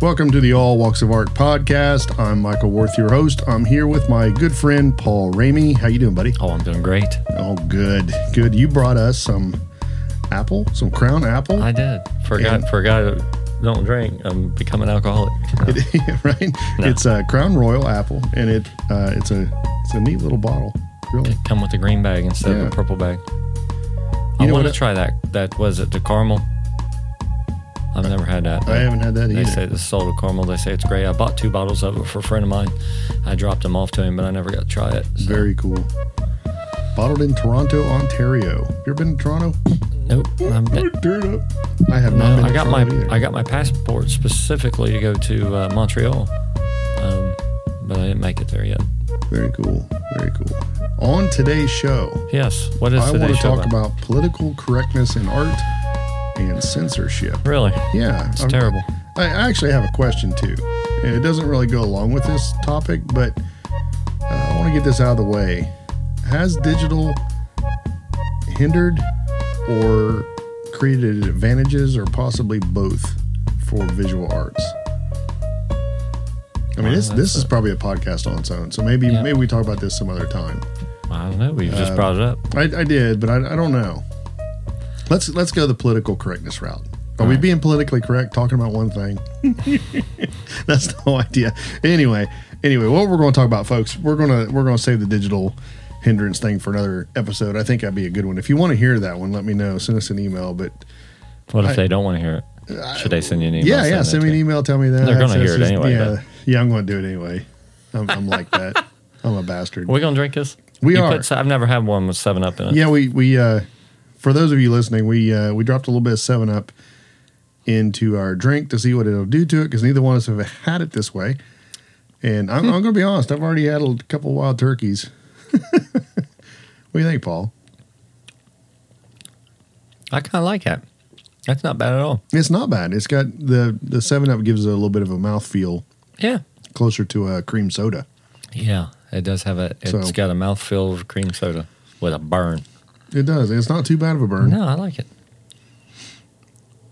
Welcome to the All Walks of Art podcast. I'm Michael Worth, your host. I'm here with my good friend Paul Ramey. How you doing, buddy? Oh, I'm doing great. Oh, good, good. You brought us some apple, some Crown apple, I did. Forgot And- for a guy that don't drink, I'm becoming alcoholic. right? No. It's a Crown Royal apple, and it uh, it's a it's a neat little bottle. Really, Come with a green bag instead Yeah. of a purple bag. You I want to try that. That was it the caramel. I've never had that. I haven't had that They either. They say the soda caramel. They say it's great. I bought two bottles of it for a friend of mine. I dropped them off to him, but I never got to try it. So- Very cool. Bottled in Toronto, Ontario. You ever been to Toronto? Nope. I'm, up. I have not no, been. I got my either. I got my passport specifically to go to uh, Montreal, um, but I didn't make it there yet. Very cool. Very cool. On today's show, Yes. What is I want to talk about political correctness in art and censorship. Really? Yeah, It's I'm- terrible. I actually have a question too, and it doesn't really go along with this topic, but uh, I want to get this out of the way. Has digital hindered or created advantages, or possibly both, for visual arts? I mean, Wow, this this is probably a podcast on its own, so maybe Yeah. maybe we talk about this some other time. I don't know. We've just Um, brought it up. I, I did, but I, I don't know. Let's let's go the political correctness route. Are we being politically correct, talking about one thing? That's the whole idea. Anyway, anyway, what we're going to talk about, folks, we're gonna we're gonna save the digital hindrance thing for another episode. I think that'd be a good one. If you want to hear that one, let me know. Send us an email. But What if I- they don't want to hear it? Should they send you an email? yeah, yeah, send me an email. Tell me that. They're gonna hear it anyway, Yeah, but- yeah, I'm going to do it anyway. I'm, I'm like that. I'm a bastard. Are we gonna drink this? We You are. Put, I've never had one with Seven Up in it. Yeah, we we uh for those of you listening, we uh we dropped a little bit of Seven Up into our drink to see what it'll do to it because neither one of us have had it this way. And I'm, I'm going to be honest, I've already had a couple wild turkeys. what do you think, Paul? I kind of like that. That's not bad at all. It's not bad. It's got the the Seven Up gives it a little bit of a mouthfeel Yeah. closer to a cream soda. Yeah. It does have a. It's So- got a mouthfeel of cream soda with a burn. It does. It's not too bad of a burn. No, I like it.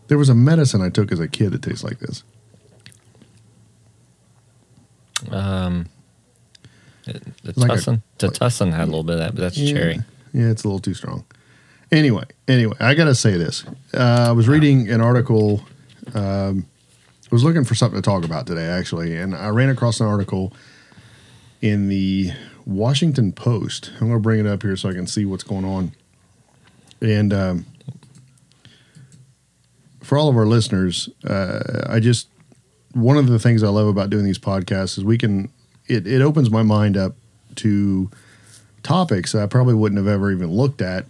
There was a medicine I took as a kid that tastes like this. Um, it, the Like a- Tussin, the Tussin had a little bit of that, but that's Yeah. cherry. Yeah, it's a little too strong. Anyway, anyway, I gotta say this. Uh, I was reading an article. Um, I was looking for something to talk about today, actually, and I ran across an article in the Washington Post. I'm going to bring it up here so I can see what's going on. And um, for all of our listeners, uh, I just one of the things I love about doing these podcasts is we can it, it opens my mind up to topics that I probably wouldn't have ever even looked at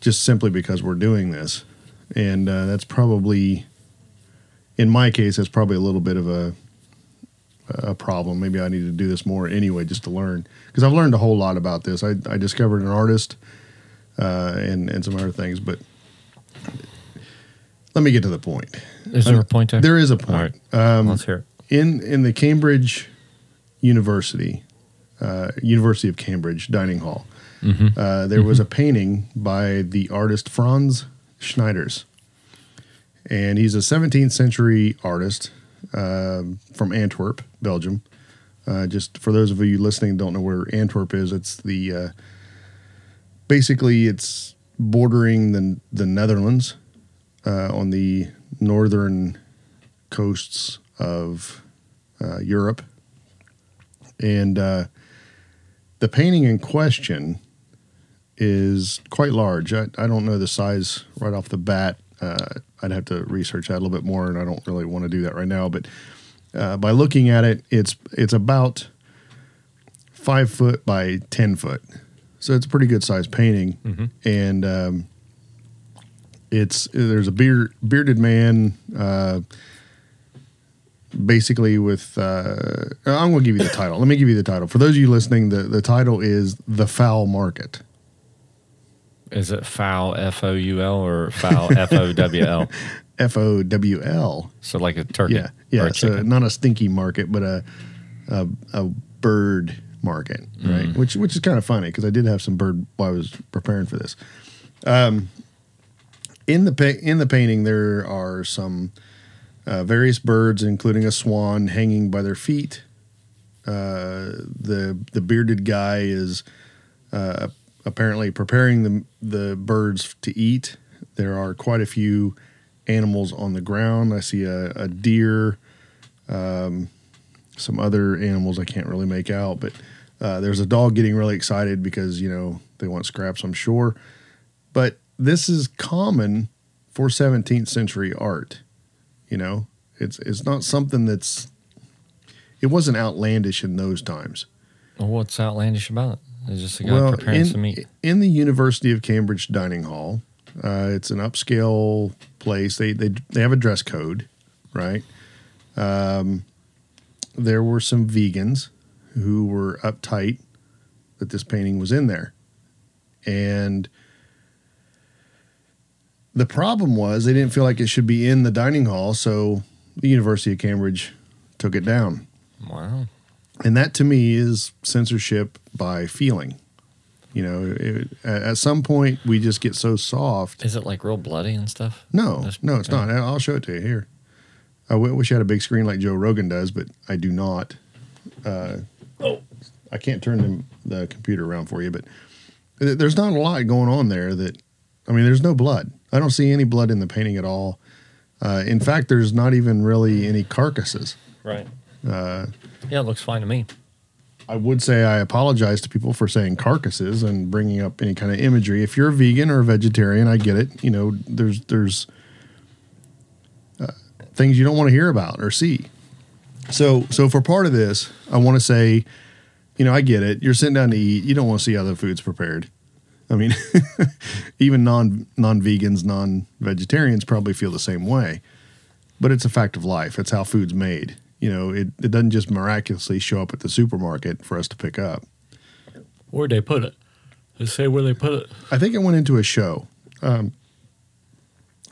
just simply because we're doing this. And uh, that's probably, in my case, that's probably a little bit of a a problem. Maybe I need to do this more anyway, just to learn because I've learned a whole lot about this. I, I discovered an artist uh, and and some other things, but let me get to the point. Is there a point there? There is a point. right. Um, Let's hear it. in in the Cambridge University, uh, University of Cambridge dining hall, Mm-hmm. uh, there was a painting by the artist Frans Snyders, and he's a 17th century artist um from Antwerp, Belgium. Uh, just for those of you listening, don't know where Antwerp is. It's the uh, basically it's bordering the the Netherlands uh, on the northern coasts of uh, Europe, and uh, the painting in question is quite large. I, I don't know the size right off the bat. Uh, I'd have to research that a little bit more, and I don't really want to do that right now. But uh, by looking at it, it's it's about five foot by ten foot, so it's a pretty good sized painting, Mhm. and um, it's there's a beard, bearded man. Uh, basically with uh, I'm going to give you the title. Let me give you the title. For those of you listening, the, the title is The Foul Market. Is it foul F O U L or foul F O W L? F O W L. So like a turkey. Yeah, yeah. So not a stinky market, but a a, a bird market, right? Mm. Which which is kind of funny because I did have some bird while I was preparing for this. Um, in the pa- in the painting, there are some uh, various birds, including a swan, hanging by their feet. Uh, the the bearded guy is uh, apparently preparing the the birds to eat. There are quite a few animals on the ground. I see a, a deer, um, some other animals I can't really make out, but uh, there's a dog getting really excited because you know they want scraps. I'm sure, but this is common for 17th century art. You know, it's it's not something that's it wasn't outlandish in those times. Well, what's outlandish about it? It's just a guy well, preparing in, some meat. in the University of Cambridge dining hall, uh, it's an upscale place. They they they have a dress code, right? Um, there were some vegans who were uptight that this painting was in there, and the problem was they didn't feel like it should be in the dining hall, so the University of Cambridge took it down. Wow. And that to me is censorship by feeling. You know, it, at some point we just get so soft. Is it like real bloody and stuff? No, That's- no, it's okay. not. I'll show it to you here. I w- wish I had a big screen like Joe Rogan does, but I do not. Uh, Oh. I can't turn the, the computer around for you, but th- there's not a lot going on there. That I mean, there's no blood. I don't see any blood in the painting at all. Uh, in fact, there's not even really any carcasses. Right. Uh, Yeah, it looks fine to me. I would say I apologize to people for saying carcasses and bringing up any kind of imagery. If you're a vegan or a vegetarian, I get it. You know, there's there's uh, things you don't want to hear about or see. So so for part of this, I want to say, you know, I get it. You're sitting down to eat. You don't want to see how the food's prepared. I mean, even non non vegans, non vegetarians probably feel the same way. But it's a fact of life. It's how food's made. You know, it, it doesn't just miraculously show up at the supermarket for us to pick up. Where'd they put it? They say where they put it. I think it went into a show. Um,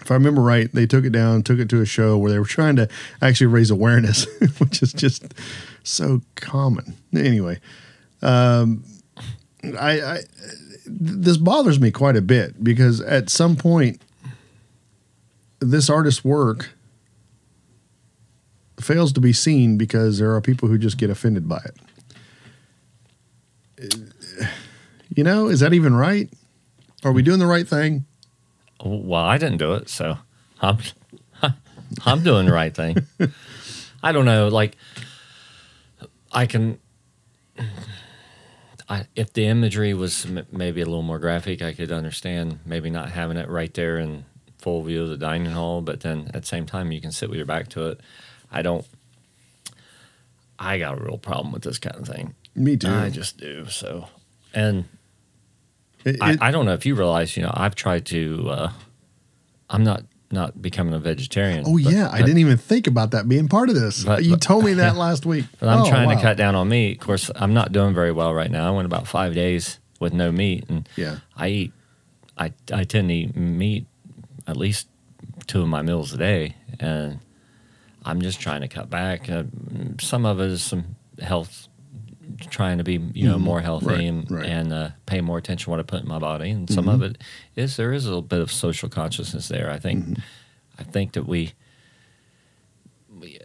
if I remember right, they took it down, took it to a show where they were trying to actually raise awareness, which is just so common. Anyway, um, I, I this bothers me quite a bit because at some point, this artist's work fails to be seen because there are people who just get offended by it. You know, is that even right? Are we doing the right thing? Well, I didn't do it, so I'm I'm doing the right thing. I don't know, like I can. I, if the imagery was m- maybe a little more graphic, I could understand maybe not having it right there in full view of the dining hall. But then at the same time, you can sit with your back to it. I don't. I got a real problem with this kind of thing. Me too. I just do so, and It- I, it- I don't know if you realize, you know, I've tried to. Uh, I'm not not becoming a vegetarian. oh but- yeah, I but- didn't even think about that being part of this. But- you told me that last week. But I'm Oh, trying wow. to cut down on meat. Of course, I'm not doing very well right now. I went about five days with no meat, and Yeah. I eat. I I tend to eat meat at least two of my meals a day, and I'm just trying to cut back. Uh, some of it is some health, trying to be you know Mhm. more healthy Right, and right. and uh, pay more attention to what I put in my body, and some Mhm. of it is there is a little bit of social consciousness there. I think Mhm. I think that we, we,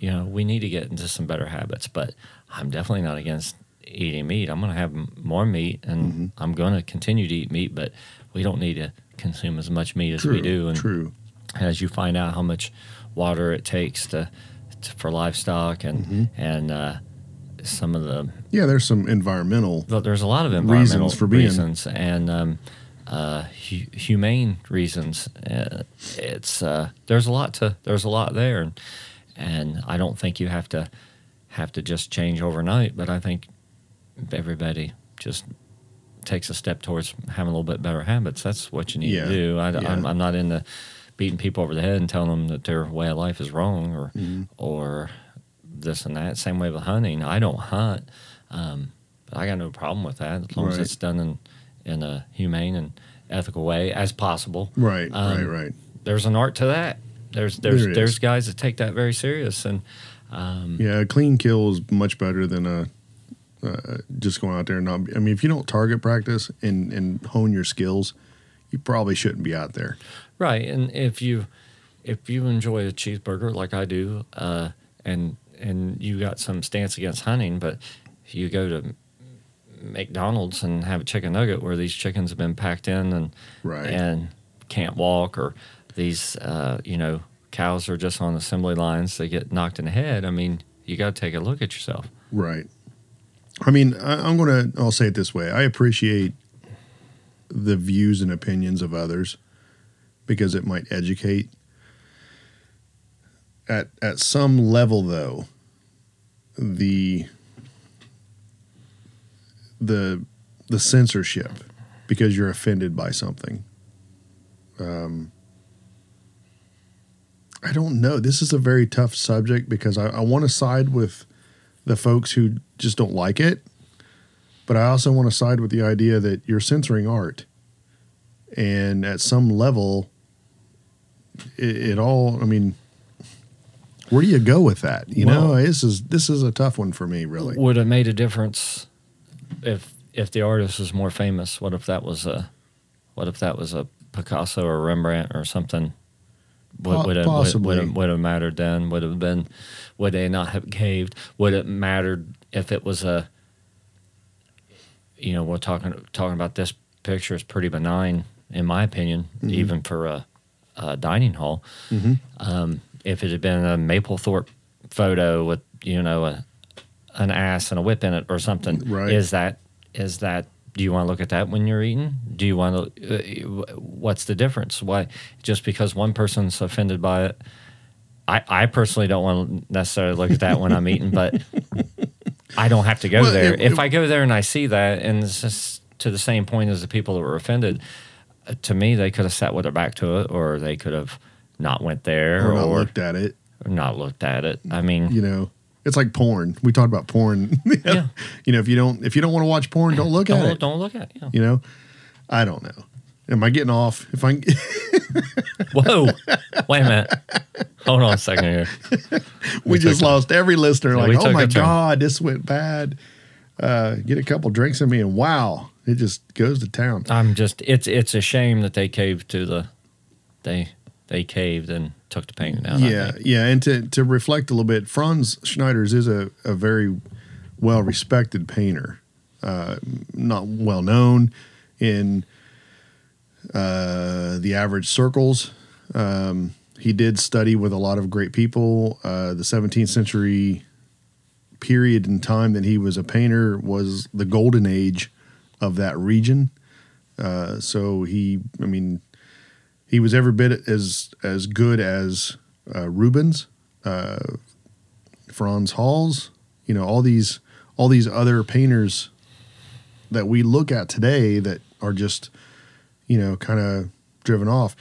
you know, we need to get into some better habits. But I'm definitely not against eating meat. I'm going to have more meat, and Mm-hmm. I'm going to continue to eat meat. But we don't need to consume as much meat as we do. And True. as you find out how much water it takes to, to for livestock and Mm-hmm. and uh, some of the Yeah, there's some environmental. there's a lot of environmental Reasons for being. reasons and um, uh, hu- humane reasons. Uh, it's uh, there's a lot to there's a lot there, and, and I don't think you have to have to just change overnight. But I think everybody just takes a step towards having a little bit better habits. That's what you need Yeah, to do. I, yeah. I'm, I'm not into beating people over the head and telling them that their way of life is wrong or Mm-hmm. or this and that. Same way with hunting. I don't hunt. Um, but I got no problem with that as long as it's done in, in a humane and ethical way as possible. Right, Um, right, right. There's an art to that. There's there's There there's guys that take that very serious and um, Yeah, a clean kill is much better than a uh, just going out there and not. I mean, if you don't target practice and and hone your skills, you probably shouldn't be out there. right. And if you if you enjoy a cheeseburger like I do, uh, and and you got some stance against hunting, but you go to McDonald's and have a chicken nugget where these chickens have been packed in and Right. and can't walk, or these uh, you know cows are just on assembly lines they get knocked in the head. I mean, you got to take a look at yourself. Right. I mean, I, I'm going to, I'll say it this way. I appreciate the views and opinions of others because it might educate. At, at some level, though, the the the censorship because you're offended by something. Um, I don't know. This is a very tough subject because I, I want to side with the folks who just don't like it, but I also want to side with the idea that you're censoring art, and at some level, it, it all. I mean, where do you go with that? You know, this is this is a tough one for me, really. Would have made a difference if if the artist was more famous? What if that was a what if that was a Picasso or Rembrandt or something? Would, would, it, would, possibly. would, it, would have mattered then? Would have been? Would they not have caved? Would it mattered if it was a? You know, we're talking talking about this picture is pretty benign in my opinion, Mm-hmm. even for a, a dining hall. Mhm. Um, if it had been a Mapplethorpe photo with you know a an ass and a whip in it or something. Right. Is that is that? Do you want to look at that when you're eating? Do you want to? Uh, what's the difference? Why? Just because one person's offended by it, I I personally don't want to necessarily look at that when I'm eating, but I don't have to go Well, there. it- if it- I go there and I see that, and it's just to the same point as the people that were offended, uh, to me they could have sat with their back to it, or they could have not went there, Or or, looked at it. Or not looked at it. I mean, You know, it's like porn. We talked about porn. Yeah. You know, if you don't if you don't want to watch porn, don't look don't at it. don't look at it. Yeah. You know, I don't know. Am I getting off? If I Whoa! Wait a minute. Hold on a second here. we took just a- lost every listener. Yeah, like, oh my a god, this went bad. Uh, get a couple drinks in me, and wow, it just goes to town. I'm just. It's it's a shame that they caved to the. They they caved and took the painting down. Yeah, yeah. And to to reflect a little bit, Frans Snyders is a a very well respected painter. Uh, not well known in uh, the average circles. Um, he did study with a lot of great people. Uh, the 17th century period in time that he was a painter was the golden age of that region. Uh, so he, I mean, he was every bit as as good as uh, Rubens, uh, Frans Hals, you know, all these all these other painters that we look at today that are just, you know, kind of driven off.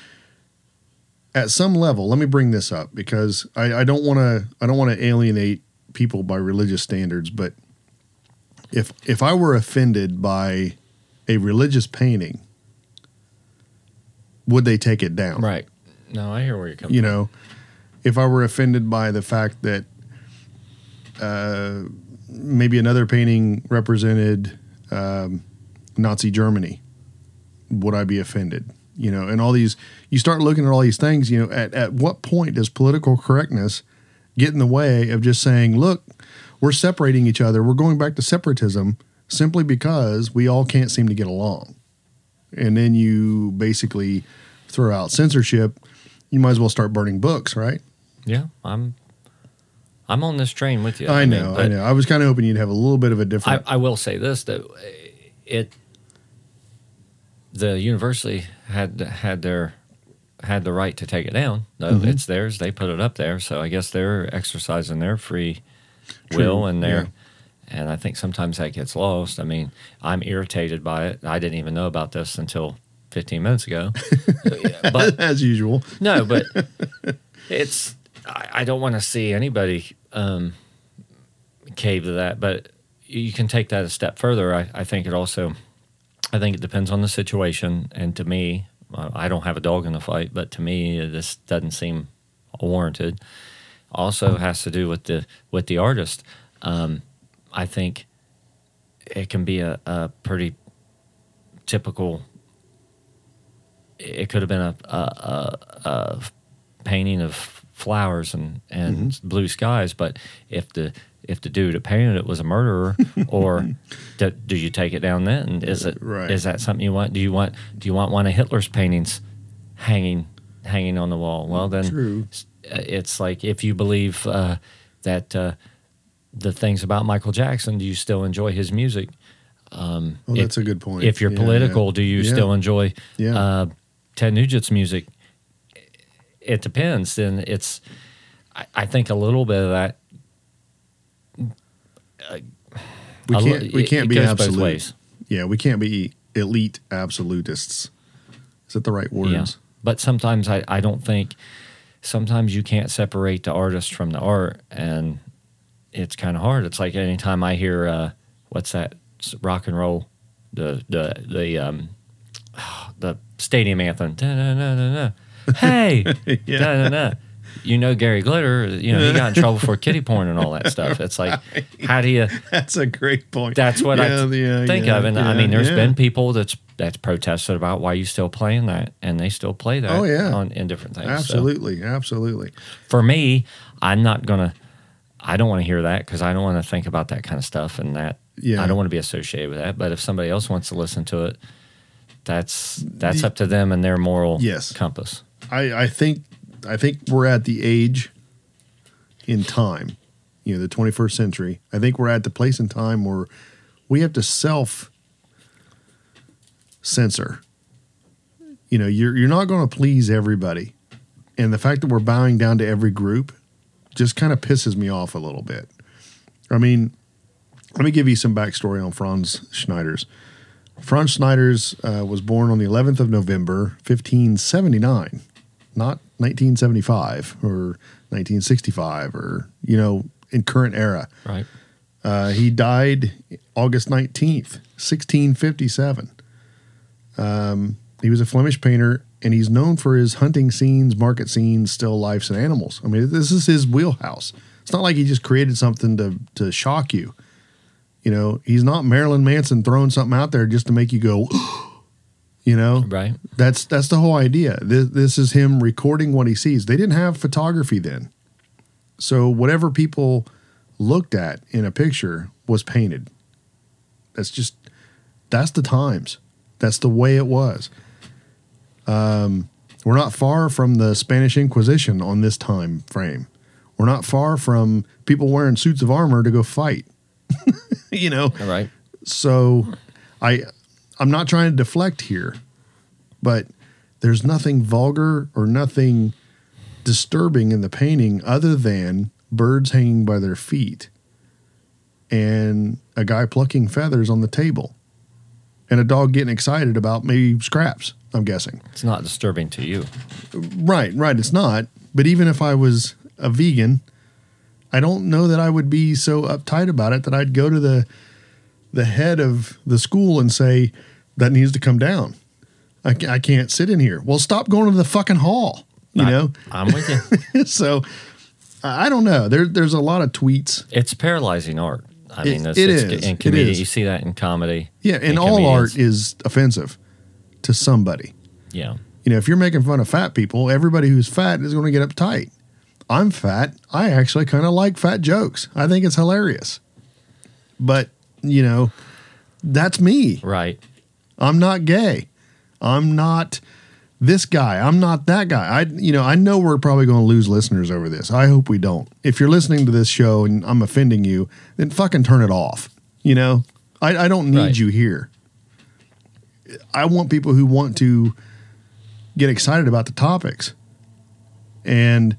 At some level, let me bring this up because I, don't want to I don't want to alienate people by religious standards, but if if I were offended by a religious painting, would they take it down? Right. No, I hear where you're coming. From. You know, if I were offended by the fact that uh, maybe another painting represented um, Nazi Germany, would I be offended? You know, and all these, you start looking at all these things, you know, at, at what point does political correctness get in the way of just saying, look, we're separating each other, we're going back to separatism simply because we all can't seem to get along. And then you basically throw out censorship, you might as well start burning books, right? Yeah, I'm. I'm on this train with you. I mean, know, I know. I was kind of hoping you'd have a little bit of a different. I will say this though, it the university had had their had the right to take it down. No, Mhm. it's theirs. They put it up there, so I guess they're exercising their free True, will and their. And I think sometimes that gets lost. I mean, I'm irritated by it. I didn't even know about this until 15 minutes ago. but as usual. no, but it's I, I don't want to see anybody um, cave to that. But you can take that a step further. I, I think it also, I think it depends on the situation. And to me, I don't have a dog in the fight, but to me, this doesn't seem warranted. Also has to do with the with the artist. Um, I think it can be a, a pretty typical. It could have been a, a, a, a painting of flowers and and Mm-hmm. blue skies, but if the if the dude that painted it was a murderer, or do, do you take it down then? Is it is Right. that something you want? Do you want do you want one of Hitler's paintings hanging hanging on the wall? Well, then True. uh, it's like if you believe uh, that uh, the things about Michael Jackson, do you still enjoy his music? Well, If- that's a good point. If you're Yeah, political, yeah. do you Yeah. still enjoy uh, Ted Nugent's music? It depends. Then it's, I, I think a little bit of that. We can't. li- we can't it be both absolute. Yeah, we can't be elite absolutists. Is that the right words? Yeah. But sometimes I, I don't think, sometimes you can't separate the artist from the art. And it's kind of hard. It's like anytime I hear, uh, what's that s- rock and roll, the, the, the, um, the stadium anthem. Da-na-na-na-na. Hey, Yeah. da-na-na. you know Gary Glitter, you know, he got in trouble for kitty porn and all that stuff. It's like, how do you, That's a great point. that's what I Yeah, th- yeah, think yeah, of. And I mean, there's been people that's that's protested about why you still playing that, and they still play that. Oh, yeah. on in different things. So, absolutely, absolutely. for me, I'm not gonna. I don't want to hear that because I don't want to think about that kind of stuff, and that Yeah. I don't want to be associated with that. But if somebody else wants to listen to it, that's that's The- up to them and their moral Yes. compass. I, I think I think we're at the age in time, you know, the 21st century. I think we're at the place in time where we have to self censor. You know, you're you're not going to please everybody, and the fact that we're bowing down to every group just kind of pisses me off a little bit. I mean, let me give you some backstory on Frans Snyders. Frans Snyders uh, was born on the 11th of November, 1579, not 1975 or 1965 or, you know, in current era. Right. Uh, he died August 19th, 1657. Um, he was a Flemish painter and he's known for his hunting scenes, market scenes, still lifes, and animals. I mean, this is his wheelhouse. It's not like he just created something to, to shock you. You know, he's not Marilyn Manson throwing something out there just to make you go, you know, Right. that's that's the whole idea. This, this is him recording what he sees. They didn't have photography then, so whatever people looked at in a picture was painted. That's just that's the times. That's the way it was. Um, we're not far from the Spanish Inquisition on this time frame. We're not far from people wearing suits of armor to go fight. you know, All right. so I I'm not trying to deflect here, but there's nothing vulgar or nothing disturbing in the painting other than birds hanging by their feet and a guy plucking feathers on the table and a dog getting excited about maybe scraps, I'm guessing. It's not disturbing to you. Right, right. It's not. But even if I was a vegan, I don't know that I would be so uptight about it that I'd go to the the head of the school and say that needs to come down. I, I can't sit in here. Well, stop going to the fucking hall. You I- know. I'm with you. so I don't know. There, there's a lot of tweets. it's paralyzing art. I It- mean, it's, it it's, is. in comedy. is. You see that in comedy. Yeah, and all art is offensive to somebody. Yeah. You know, if you're making fun of fat people, everybody who's fat is going to get uptight. I'm fat. I actually kind of like fat jokes. I think it's hilarious. But, you know, that's me. Right. I'm not gay. I'm not this guy. I'm not that guy. I you know, I know we're probably going to lose listeners over this. I hope we don't. If you're listening to this show and I'm offending you, then fucking turn it off. You know? I, I don't need Right. you here. I want people who want to get excited about the topics. And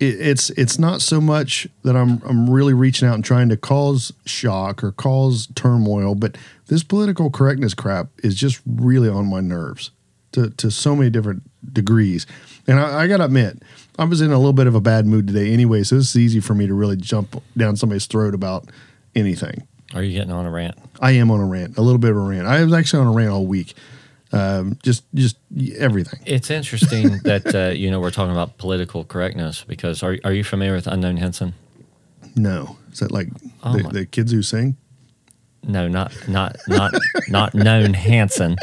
it, it's it's not so much that I'm I'm really reaching out and trying to cause shock or cause turmoil, but this political correctness crap is just really on my nerves to to so many different degrees. And I, I gotta admit, I was in a little bit of a bad mood today anyway, so this is easy for me to really jump down somebody's throat about anything. Are you getting on a rant? I am on a rant, a little bit of a rant. I was actually on a rant all week. Um, just just everything. It's interesting that uh, you know we're talking about political correctness because are are you familiar with Unknown Hinson? No, is that like Oh the, the kids who sing? No, not not not not known Hanson.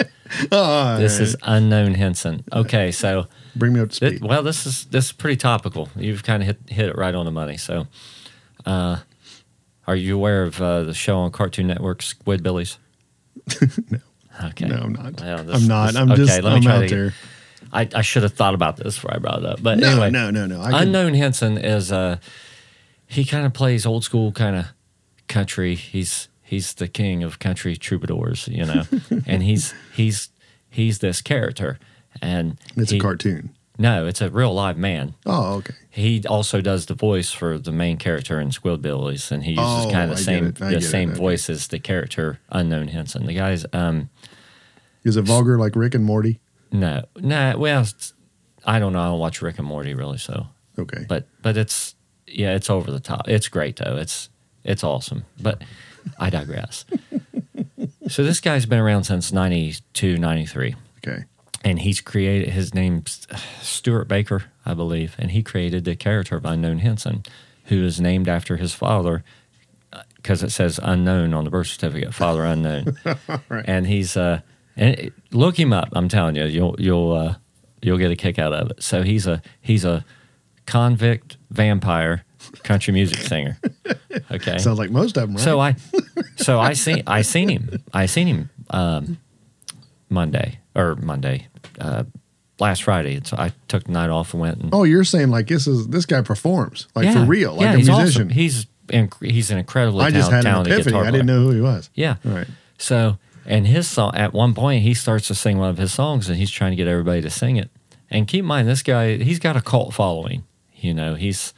All This right. is unknown Hinson. Okay, so bring me up to speed. well, this is this is pretty topical. You've kind of hit hit it right on the money. So, uh, are you aware of uh, the show on Cartoon Network, Squidbillies? no, Okay, no, I'm not. Well, this- I'm not. this- I'm just. okay, let me I'm try out to there. I, I should have thought about this before I brought it up. But No, anyway, no, no, no. I can, Unknown Hinson is uh he kind of plays old school kind of country. He's he's the king of country troubadours, you know, and he's he's he's this character, and It's he- a cartoon. No, it's a real live man. Oh, okay. He also does the voice for the main character in Squidbillies, and he uses Oh, kind of the same the it. same Okay. voice as the character Unknown Hinson. The guy's um Is it vulgar like Rick and Morty? no no well I don't know. I don't watch Rick and Morty really, so Okay. but but it's yeah, it's over the top. It's great though. It's it's awesome. But I digress. so this guy's been around since 92, 93. okay. And he's created his name's Stuart Baker, I believe, and he created the character of Unknown Hinson, who is named after his father because it says unknown on the birth certificate, father unknown. Right. And he's uh and it- look him up. I'm telling you, you'll you'll uh, you'll get a kick out of it. So he's a he's a convict vampire country music singer. Okay. Sounds like most of them, right? So I, so I seen I seen him. I seen him um, Monday or Monday, uh, last Friday. So I took the night off and went and oh, you're saying like this is this guy performs like yeah, for real, like yeah, a he's musician. Awesome. He's inc- he's an incredibly I just talent- had an talented epiphany. guitar I didn't know who he was. Yeah. Right. So and his song at one point he starts to sing one of his songs and he's trying to get everybody to sing it. And keep in mind this guy he's got a cult following. You know he's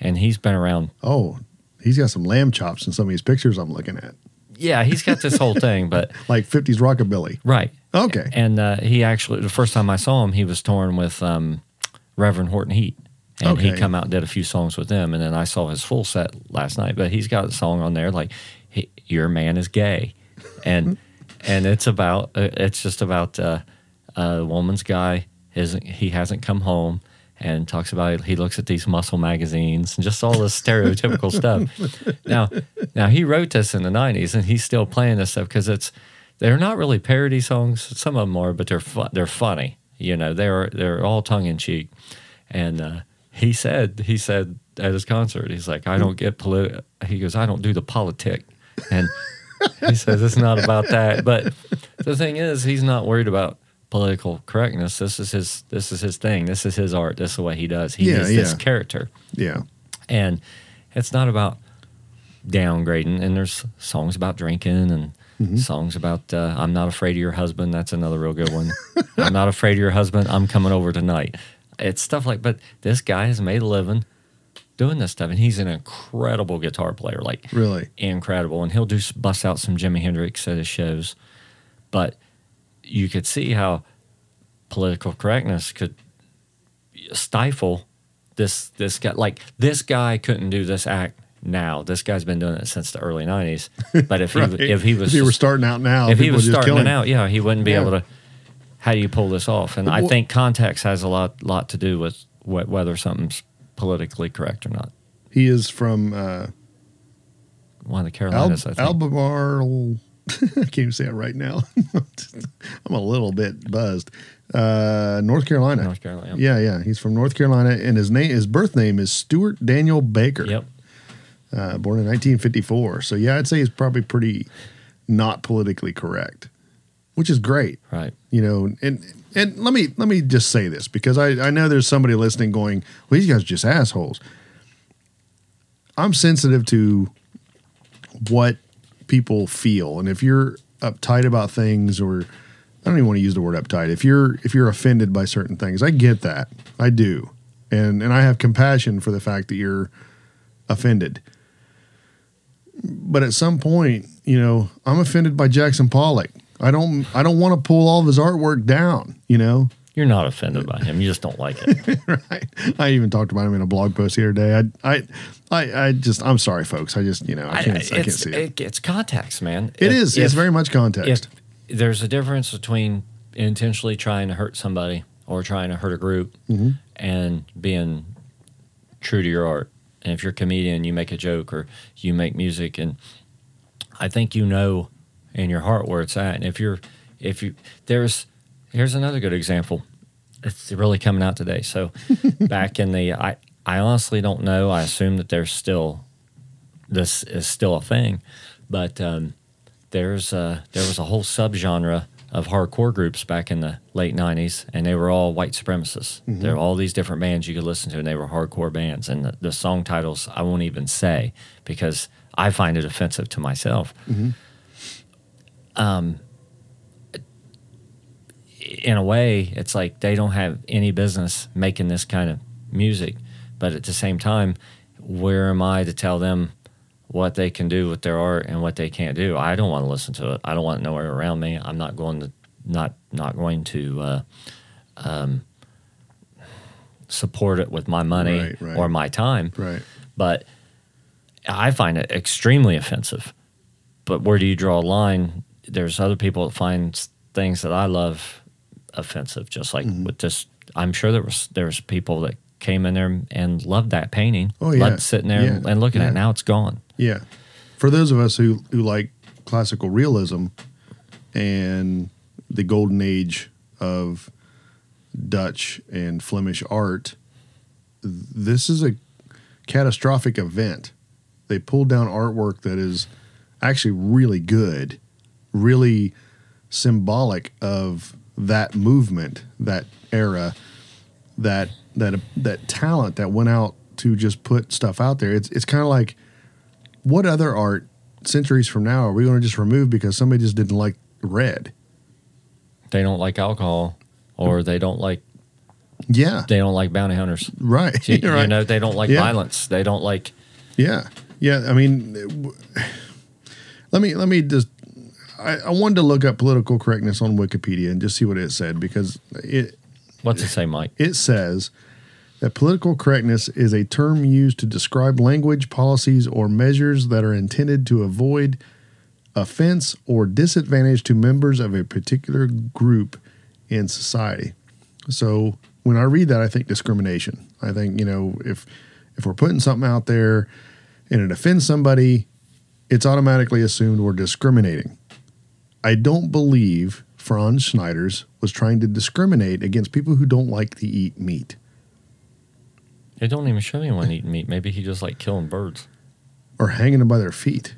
and he's been around Oh, he's got some lamb chops in some of these pictures I'm looking at, yeah, he's got this whole thing, but like 50s rockabilly. right. Okay. And uh, he actually, the first time I saw him, he was touring with um, Reverend Horton Heat. And he come out and did a few songs with them. And then I saw his full set last night. But he's got a song on there like, he, Your Man is Gay. And and it's about, uh, it's just about uh, a woman's guy. Isn't, he hasn't come home and talks about he looks at these muscle magazines and just all this stereotypical stuff. Now, now he wrote this in the '90s, and he's still playing this stuff because it's they're not really parody songs. Some of them are, but they're fu- they're funny. You know, they're they're all tongue in cheek. And uh, he said he said at his concert, he's like, I don't get polit. He goes, I don't do the politic, and he says it's not about that. But the thing is, he's not worried about political correctness. This is his this is his thing. This is his art. This is what he does. He Yeah, is this yeah. character, Yeah. and it's not about downgrading. And there's songs about drinking and. Songs about uh, I'm not afraid of your husband. That's another real good one. I'm not afraid of your husband. I'm coming over tonight. It's stuff like, but this guy has made a living doing this stuff, and he's an incredible guitar player. Like Really. incredible, and he'll do bust out some Jimi Hendrix at his shows. But you could see how political correctness could stifle this this guy. Like this guy couldn't do this act now. This guy's been doing it since the early '90s. But if he if he was if he were starting out now, if he was starting kill it him. out, yeah, he wouldn't be Yeah. able to. How do you pull this off? And I think context has a lot lot to do with wh- whether something's politically correct or not. He is from uh, One of the Al- Carolinas, I think. Albemarle. I can't even say it right now. I'm a little bit buzzed. Uh, North Carolina. North Carolina. Yeah, yeah. He's from North Carolina, and his name, his birth name is Stuart Daniel Baker. Yep. Uh, born in 1954. So yeah, I'd say he's probably pretty not politically correct, which is great. Right. You know, and and let me let me just say this because I I know there's somebody listening going, well, these guys are just assholes. I'm sensitive to what people feel, and if you're uptight about things, or I don't even want to use the word uptight. If you're if you're offended by certain things, I get that, I do, and and I have compassion for the fact that you're offended. But at some point, you know, I'm offended by Jackson Pollock. I don't I don't want to pull all of his artwork down, you know. You're not offended by him. You just don't like it. right. I even talked about him in a blog post the other day. I, I, I, I just, I'm sorry, folks. I just, you know, I can't, I, can't see it. it. It's context, man. It If- is. It's very much context. There's a difference between intentionally trying to hurt somebody or trying to hurt a group Mm-hmm. and being true to your art. And if you're a comedian, you make a joke or you make music, and I think you know in your heart where it's at. And if you're if you there's here's another good example. It's really coming out today. So back in the I I honestly don't know. I assume that there's still this is still a thing, but um, there's uh, there was a whole subgenre of hardcore groups back in the late '90s, and they were all white supremacists. There are all these different bands you could listen to, and they were hardcore bands. And the, the song titles I won't even say because I find it offensive to myself. Um, in a way, it's like they don't have any business making this kind of music. But at the same time, where am I to tell them what they can do with their art and what they can't do? I don't want to listen to it. I don't want it nowhere around me. I'm not going to not not going to uh, um, support it with my money Right, right. or my time. Right. But I find it extremely offensive. But where do you draw a line? There's other people that find things that I love offensive. Just like Mm-hmm. with this, I'm sure there was there's people that came in there and loved that painting. Oh, yeah. loved sitting there and, Yeah, and looking at it. Now it's gone. Yeah. For those of us who, who like classical realism and the golden age of Dutch and Flemish art, this is a catastrophic event. They pulled down artwork that is actually really good, really symbolic of that movement, that era, that that that talent that went out to just put stuff out there. It's it's kind of like what other art centuries from now are we going to just remove because somebody just didn't like red? They don't like alcohol, or they don't like Yeah, they don't like bounty hunters. right. You, you right. know, they don't like Yeah. violence. They don't like. Yeah, yeah. I mean, w- let me let me just. I, I wanted to look up political correctness on Wikipedia and just see what it said because it What's it say, Mike? it says that political correctness is a term used to describe language, policies, or measures that are intended to avoid offense or disadvantage to members of a particular group in society. So when I read that, I think discrimination. I think you know if if we're putting something out there and it offends somebody, it's automatically assumed we're discriminating. I don't believe Frans Snyders was trying to discriminate against people who don't like to eat meat. It don't even show anyone eating meat. Maybe he just like killing birds. or hanging them by their feet.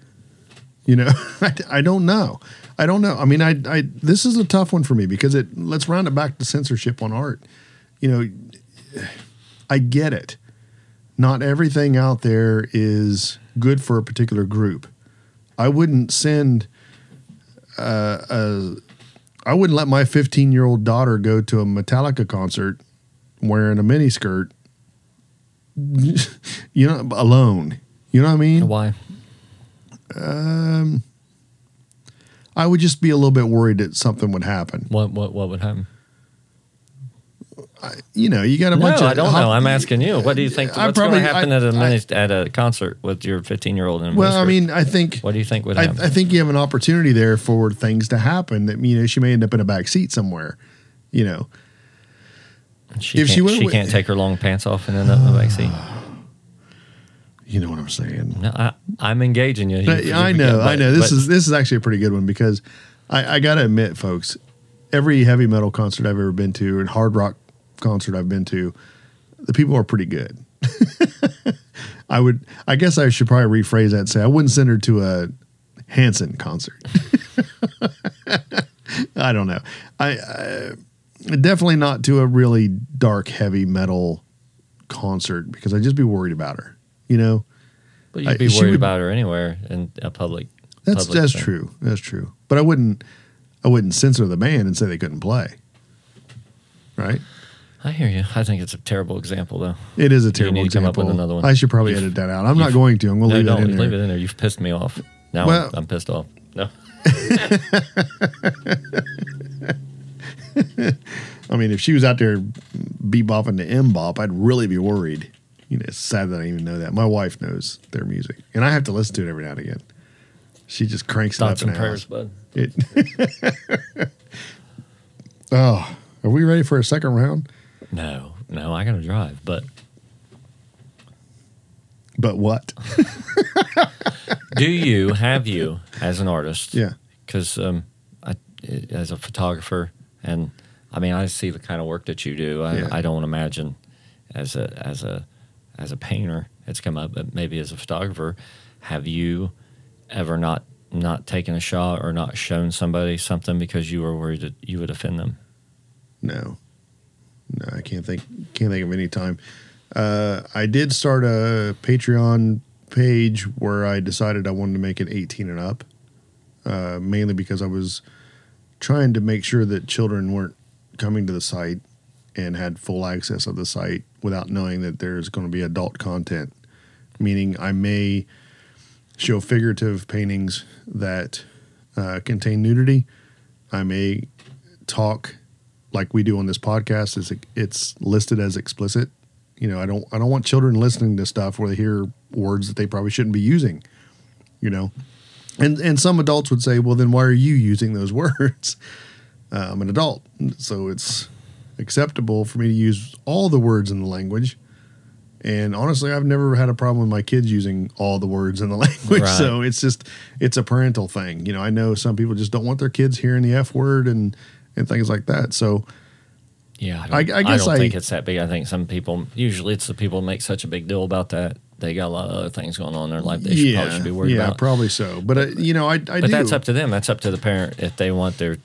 You know, I, I don't know. I don't know. I mean, I, I this is a tough one for me because it. Let's round it back to censorship on art. You know, I get it. Not everything out there is good for a particular group. I wouldn't send. Uh, a, I wouldn't let my 15 year old daughter go to a Metallica concert wearing a miniskirt. You know, alone. You know what I mean? Why? Um, I would just be a little bit worried that something would happen. What what what would happen? You know, you got a No, bunch of. I don't know. I'm asking you. What do you think? I What's probably- going to happen I- at a I- at a concert with your 15 year old? Well, I mean, I think what do you think would I, happen? I think you have an opportunity there for things to happen. That you know, she may end up in a back seat somewhere. You know, she if can't, she went she with- can't take her long pants off and end up in the back seat. you know what I'm saying. No, I, I'm engaging you. But You- I know, but- I know. This but- is this is actually a pretty good one because I, I got to admit, folks, every heavy metal concert I've ever been to and hard rock concert I've been to, the people are pretty good. I would, I guess, I should probably rephrase that and say I wouldn't send her to a Hanson concert. I don't know. I, I definitely not to a really dark heavy metal concert because I'd just be worried about her. You know. But I- you'd be she worried would- about her anywhere in a public. That's public that's thing. true. That's true. But I wouldn't I wouldn't censor the band and say they couldn't play. Right? I hear you. I think it's a terrible example, though. It is a terrible need to come up example. with another one. I should probably You've- edit that out. I'm not going to. I'm going to No, leave don't in there. leave it in there. You've pissed me off. Now Well- I'm, I'm pissed off. No. I mean, if she was out there bebopping to MMMBop, I'd really be worried. You know, it's sad that I even know that. My wife knows their music, and I have to listen to it every now and again. She just cranks it Thoughts up and prayers, bud. It. oh, are we ready for a second round? No, no, I got to drive. But But what? do you have you as an artist? Yeah. Because um, I, as a photographer, and I mean, I see the kind of work that you do. I, Yeah. I don't imagine as a as a as a painter it's come up, but maybe as a photographer, have you ever not not taken a shot or not shown somebody something because you were worried that you would offend them? No, no, I can't think can't think of any time. Uh, I did start a Patreon page where I decided I wanted to make it 18 and up, uh, mainly because I was trying to make sure that children weren't coming to the site and had full access of the site without knowing that there's going to be adult content. Meaning, I may show figurative paintings that uh, contain nudity. I may talk like we do on this podcast. Is it's listed as explicit. You know, I don't I don't want children listening to stuff where they hear words that they probably shouldn't be using. You know, and and some adults would say, well, then why are you using those words? Uh, I'm an adult, so it's acceptable for me to use all the words in the language. And honestly, I've never had a problem with my kids using all the words in the language. Right. So it's just it's a parental thing. You know, I know some people just don't want their kids hearing the F word and and things like that. So Yeah, I- I guess don't I- think it's that big. I think some people usually it's the people make such a big deal about that. They got a lot of other things going on in their life they should, probably should be worried yeah, about. probably so. But uh, you know, I I but do. that's up to them. That's up to the parent if they want their.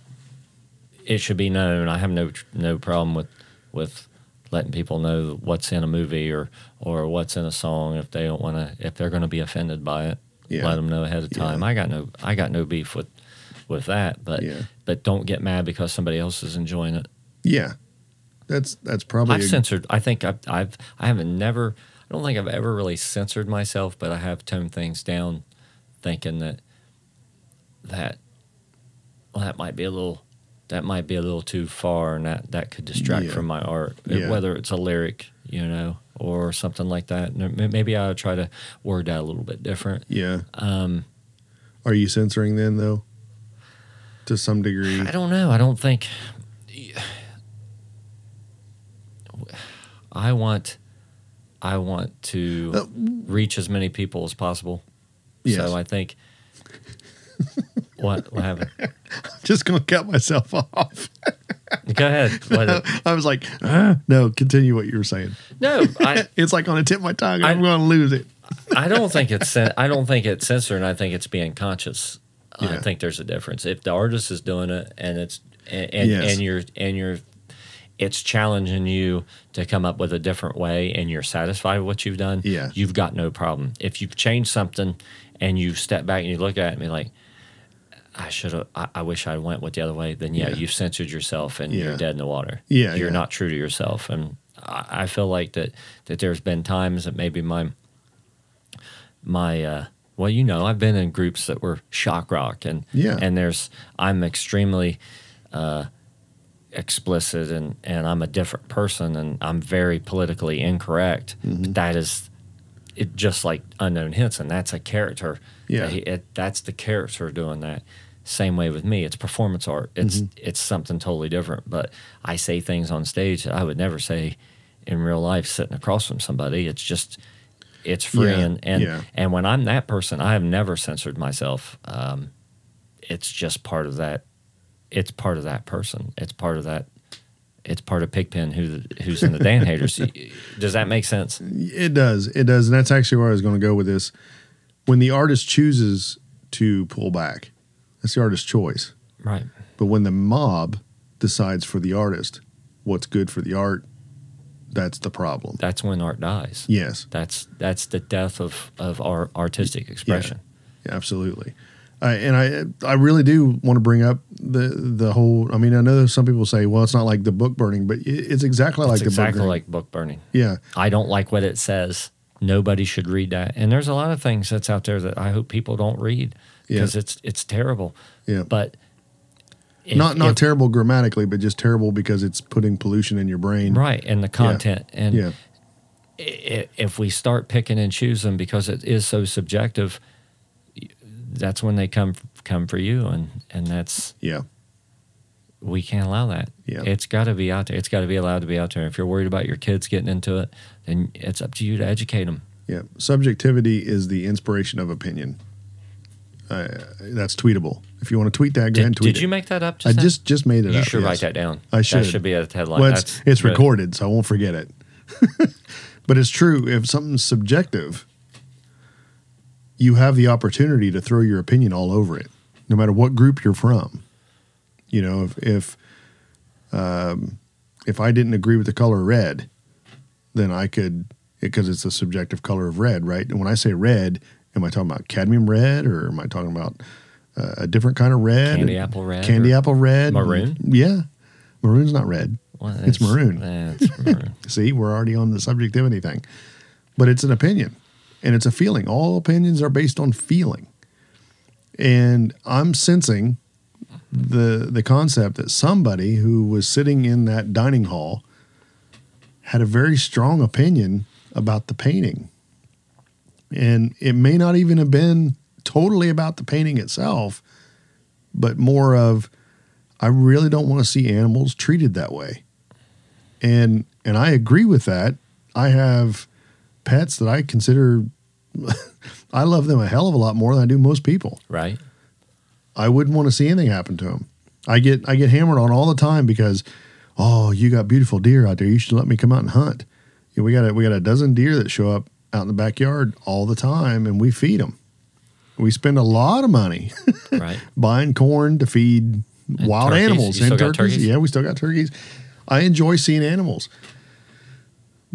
It should be known. I have no no problem with with letting people know what's in a movie or or what's in a song if they don't want to if they're going to be offended by it. Yeah. Let them know ahead of time. Yeah. I got no I got no beef with with that. But Yeah. but don't get mad because somebody else is enjoying it. yeah, that's that's probably I've a- censored. I think I've, I've I haven't never. I don't think I've ever really censored myself, but I have toned things down, thinking that that well, that might be a little that might be a little too far, and that that could distract Yeah. from my art, Yeah. whether it's a lyric, you know, or something like that. Maybe I'll try to word that a little bit different. yeah. Um, Are you censoring then though? To some degree. I don't know. I don't think. I want, I want to Uh, reach as many people as possible. Yes. So I think. what? What happened? Just gonna cut myself off. Go ahead. What, I was like, no, continue what you were saying. no, I, It's like on the tip of my tongue. I- I'm going to lose it. I don't think it's I don't think it's censoring. I think it's being conscious. I think there's a difference. If the artist is doing it and it's and and, Yes. and you're and you're it's challenging you to come up with a different way and you're satisfied with what you've done, Yeah. you've got no problem. If you've changed something and you step back and you look at it and be like, I should have I, I wish I went with the other way, then yeah, Yeah. you've censored yourself and Yeah. you're dead in the water. Yeah, You're yeah. not true to yourself. And I, I feel like that that there's been times that maybe my my uh well you know i've been in groups that were shock rock and Yeah. and there's i'm extremely uh explicit and and i'm a different person and i'm very politically incorrect Mm-hmm. but that is it just like unknown Hinson and that's a character Yeah. That he- it, that's the character doing that same way with me it's performance art it's Mm-hmm. it's something totally different but i say things on stage that i would never say in real life sitting across from somebody it's just it's free Yeah, and and, yeah. and when i'm that person i have never censored myself um, it's just part of that it's part of that person it's part of that it's part of pigpen who who's in the dan haters does that make sense It does. It does. And that's actually where I was going to go with this. When the artist chooses to pull back, that's the artist's choice. right But when the mob decides for the artist what's good for the art, that's the problem. that's when art dies Yes, that's that's the death of of our artistic expression absolutely. Uh, and I, I really do want to bring up the the whole. I mean, I know some people say, "Well, it's not like the book burning," but it's exactly like it's the exactly book burning. like book burning yeah, I don't like what it says. Nobody should read that. And there's a lot of things that's out there that I hope people don't read Yeah. because it's it's terrible. yeah. But if- not not if- terrible grammatically, but just terrible because it's putting pollution in your brain. right and the content and Yeah. if we start picking and choosing because it is so subjective, that's when they come come for you and and that's Yeah. we can't allow that. Yeah. It's got to be out there. It's got to be allowed to be out there. If you're worried about your kids getting into it, then it's up to you to educate them. Yeah. Subjectivity is the inspiration of opinion. Uh, that's tweetable. If you want to tweet that, go ahead and Did, tweet did it. you make that up? I now? just just made it You up. should yes. write that down. I should. That should be a headline. Well, it's, it's recorded, so I won't forget it. but it's true. If something's subjective, you have the opportunity to throw your opinion all over it, no matter what group you're from. You know, if if um, if I didn't agree with the color red, then I could because it's a subjective color of red, right? And when I say red, am I talking about cadmium red or am I talking about uh, a different kind of red? Candy apple red Candy apple red. maroon? Yeah. Maroon's not red. Well, It's maroon. maroon. See, we're already on the subjectivity thing. But it's an opinion and it's a feeling. All opinions are based on feeling. And I'm sensing the the concept that somebody who was sitting in that dining hall had a very strong opinion about the painting. And it may not even have been totally about the painting itself, but more of I really don't want to see animals treated that way. And and I agree with that. I have pets that I consider I love them a hell of a lot more than I do most people. right? I wouldn't want to see anything happen to them. I get I get hammered on all the time because, oh, you got beautiful deer out there. You should let me come out and hunt. We got a, we got a dozen deer that show up out in the backyard all the time, and we feed them. We spend a lot of money Right. buying corn to feed wild turkeys? animals and turkeys. turkeys? Yeah, we still got turkeys. I enjoy seeing animals,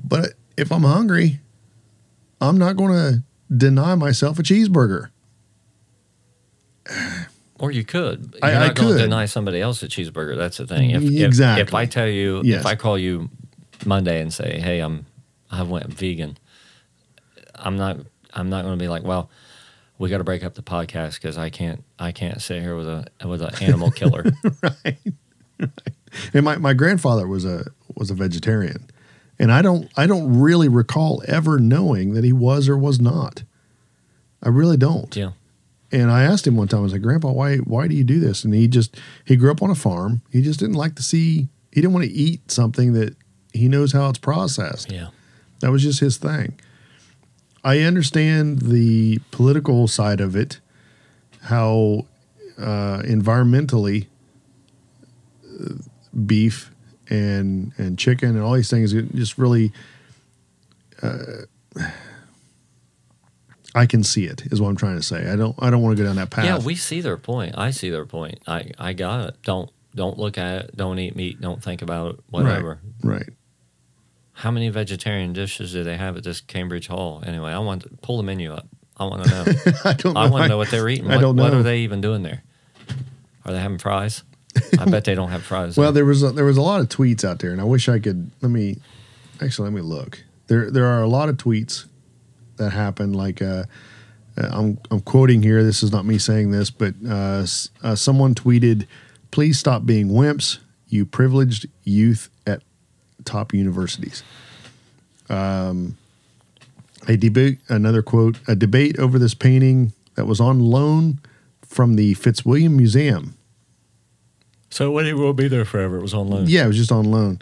but if I'm hungry, I'm not going to deny myself a cheeseburger. Or you could. I- You're I not going could. to deny somebody else a cheeseburger. That's the thing. If, if- Exactly. If, I tell you, Yes. if I call you Monday and say, "Hey, I'm I went vegan," I'm not. I'm not going to be like, "Well, we got to break up the podcast because I can't. I can't sit here with a with an animal killer." right. And my, my grandfather was a was a vegetarian. And I don't I don't really recall ever knowing that he was or was not. I really don't. yeah. And I asked him one time, I was like, Grandpa, why why do you do this? And he just he grew up on a farm. He just didn't like to see he didn't want to eat something that he knows how it's processed. Yeah. That was just his thing. I understand the political side of it, how uh, environmentally uh, beef and and chicken and all these things just really. Uh, I can see it is what I'm trying to say. I don't. I don't want to go down that path. Yeah, we see their point. I see their point. I I got it. Don't don't look at it. Don't eat meat. Don't think about it. Whatever. Right. How many vegetarian dishes do they have at this Cambridge Hall? Anyway, I want to pull the menu up. I want to know. I don't. Know. I want to know what they're eating. I What, don't know. what are they even doing there? Are they having fries? I bet they don't have fries. Well, there. was a, there was a lot of tweets out there, and I wish I could. Let me actually let me look. There there are a lot of tweets that happen. Like uh, uh, I'm I'm quoting here. This is not me saying this, but uh, uh, someone tweeted, "Please stop being wimps, you privileged youth top universities." Um, a debate. Another quote. A debate over this painting that was on loan from the Fitzwilliam Museum. so when it will be there forever. It was on loan. Yeah, it was just on loan.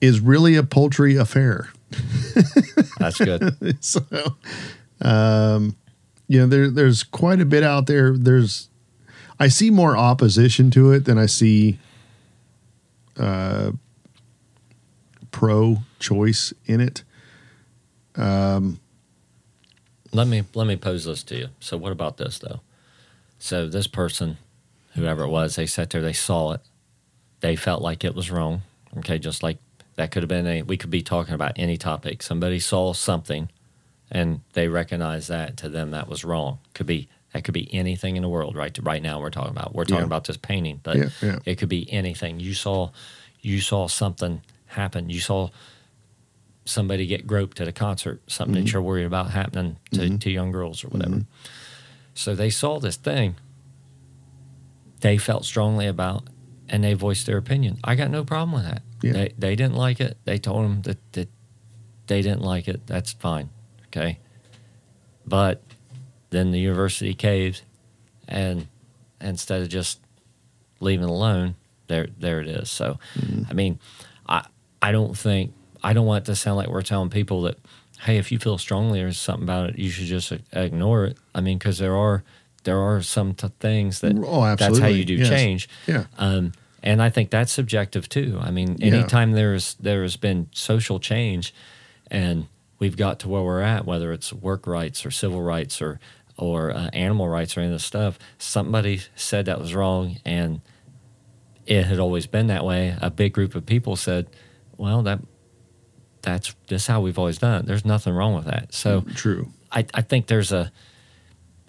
Is really a poultry affair. That's good. so, um, you know, there there's quite a bit out there. There's, I see more opposition to it than I see, uh, pro-choice in it. Um, let me let me pose this to you. So what about this though? So this person, whoever it was, they sat there, they saw it, they felt like it was wrong. Okay, just like that could have been a we could be talking about any topic. Somebody saw something and they recognized that to them that was wrong. Could be that could be anything in the world, right? Right now we're talking about. We're talking Yeah. about this painting, but Yeah, yeah. it could be anything. You saw you saw something happen. You saw somebody get groped at a concert, something Mm-hmm. that you're worried about happening to, mm-hmm. to young girls or whatever. Mm-hmm. So they saw this thing they felt strongly about and they voiced their opinion. I got no problem with that. Yeah. They, they didn't like it. They told them that, that they didn't like it. That's fine. Okay. But then the university caved and instead of just leaving alone, there there it is. So mm-hmm. I mean, I don't think I don't want it to sound like we're telling people that hey, if you feel strongly or something about it, you should just ignore it. I mean, because there are there are some t- things that Oh, that's how you do Yes. change. Yeah. Um, and I think that's subjective too. I mean, Yeah. anytime there's there has been social change, and we've got to where we're at, whether it's work rights or civil rights or or uh, animal rights or any of this stuff, somebody said that was wrong, and it had always been that way. A big group of people said, "Well, that that's this how we've always done it. There's nothing wrong with that." So. Mm, true. I, I think there's a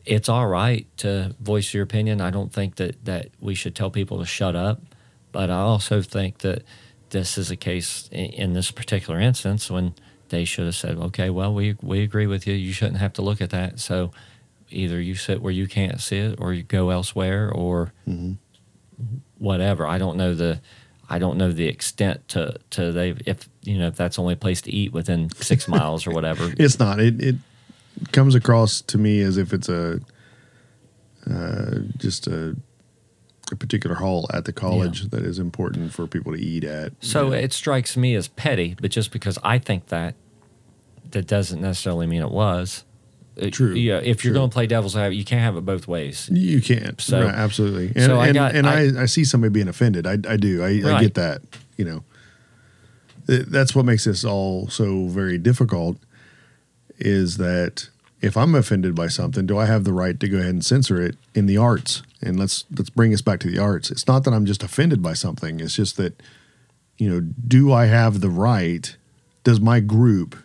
it's all right to voice your opinion. I don't think that, that we should tell people to shut up, but I also think that this is a case in, in this particular instance when they should have said, "Okay, well, we we agree with you. You shouldn't have to look at that." So either you sit where you can't see it, or you go elsewhere, or mm-hmm. whatever. I don't know the I don't know the extent to to they if you know if that's the only place to eat within six miles or whatever. It's not. It it comes across to me as if it's a uh, just a, a particular hall at the college that is important for people to eat at. So Yeah. it strikes me as petty, but just because I think that, that doesn't necessarily mean it was. It- True, Yeah. If you're going to play devil's advocate, you can't have it both ways. you can't. So- right, absolutely. And, so I and, got- and I, I- I, see somebody being offended. I, I do. I, I get that. You know, that's what makes this all so very difficult. Is that if I'm offended by something, do I have the right to go ahead and censor it in the arts? And let's let's bring us back to the arts. It's not that I'm just offended by something. It's just that you know, do I have the right? Does my group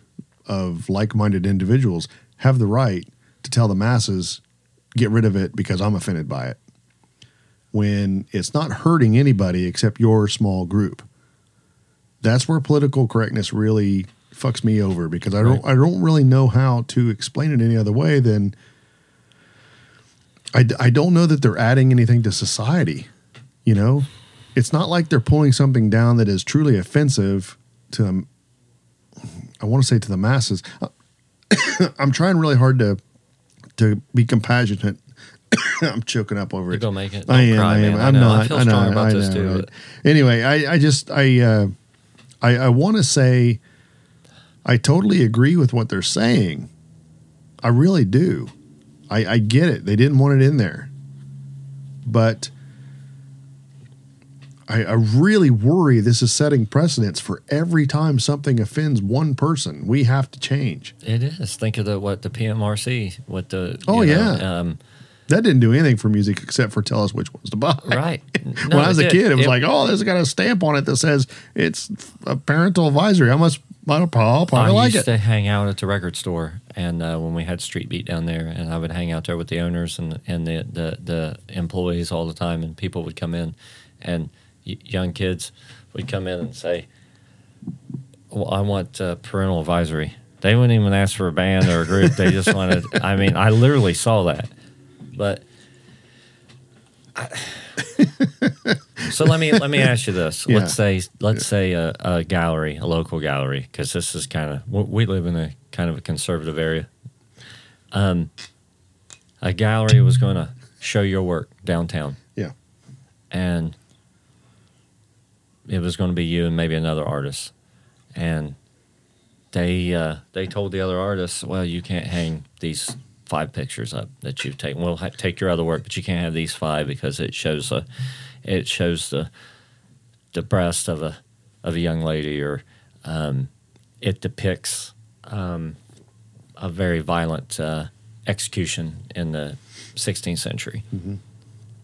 of like-minded individuals have the right to tell the masses get rid of it because I'm offended by it? When it's not hurting anybody except your small group. That's where political correctness really fucks me over because I don't I don't really know how to explain it any other way than I don't know that they're adding anything to society. You know, it's not like they're pulling something down that is truly offensive to them. I want to say to the masses. I'm trying really hard to to be compassionate. I'm choking up over You're it. gonna make it. I Don't am. cry, I am. man. I I'm know. I not. feel know, strong about I this know, too, right? but- Anyway, I, I just I uh, I, I want to say I totally agree with what they're saying. I really do. I, I get it. They didn't want it in there, but I, I really worry this is setting precedents for every time something offends one person. We have to change. It is. Think of the what the PMRC, what the Oh, you know, yeah. um, That didn't do anything for music except for tell us which ones to buy. right. when I was a kid, it was like, oh, there's got a stamp on it that says it's a parental advisory. I must, I'll probably, probably I like used it. to hang out at the record store, and uh, when we had Street Beat down there, and I would hang out there with the owners and and the the, the employees all the time, and people would come in, and young kids would come in and say, "Well, I want uh, parental advisory." They wouldn't even ask for a band or a group; they just wanted. I mean, I literally saw that, but. I- so let me let me ask you this. Yeah. Let's say let's say a, a gallery, a local gallery, because this is kind of we live in a kind of a conservative area. Um, a gallery was going to show your work downtown, Yeah. and it was going to be you and maybe another artist, and they uh, they told the other artists, well, you can't hang these five pictures up that you've taken. We'll ha- take your other work, but you can't have these five because it shows a it shows the the breast of a of a young lady, or um, it depicts um, a very violent uh, execution in the 16th century.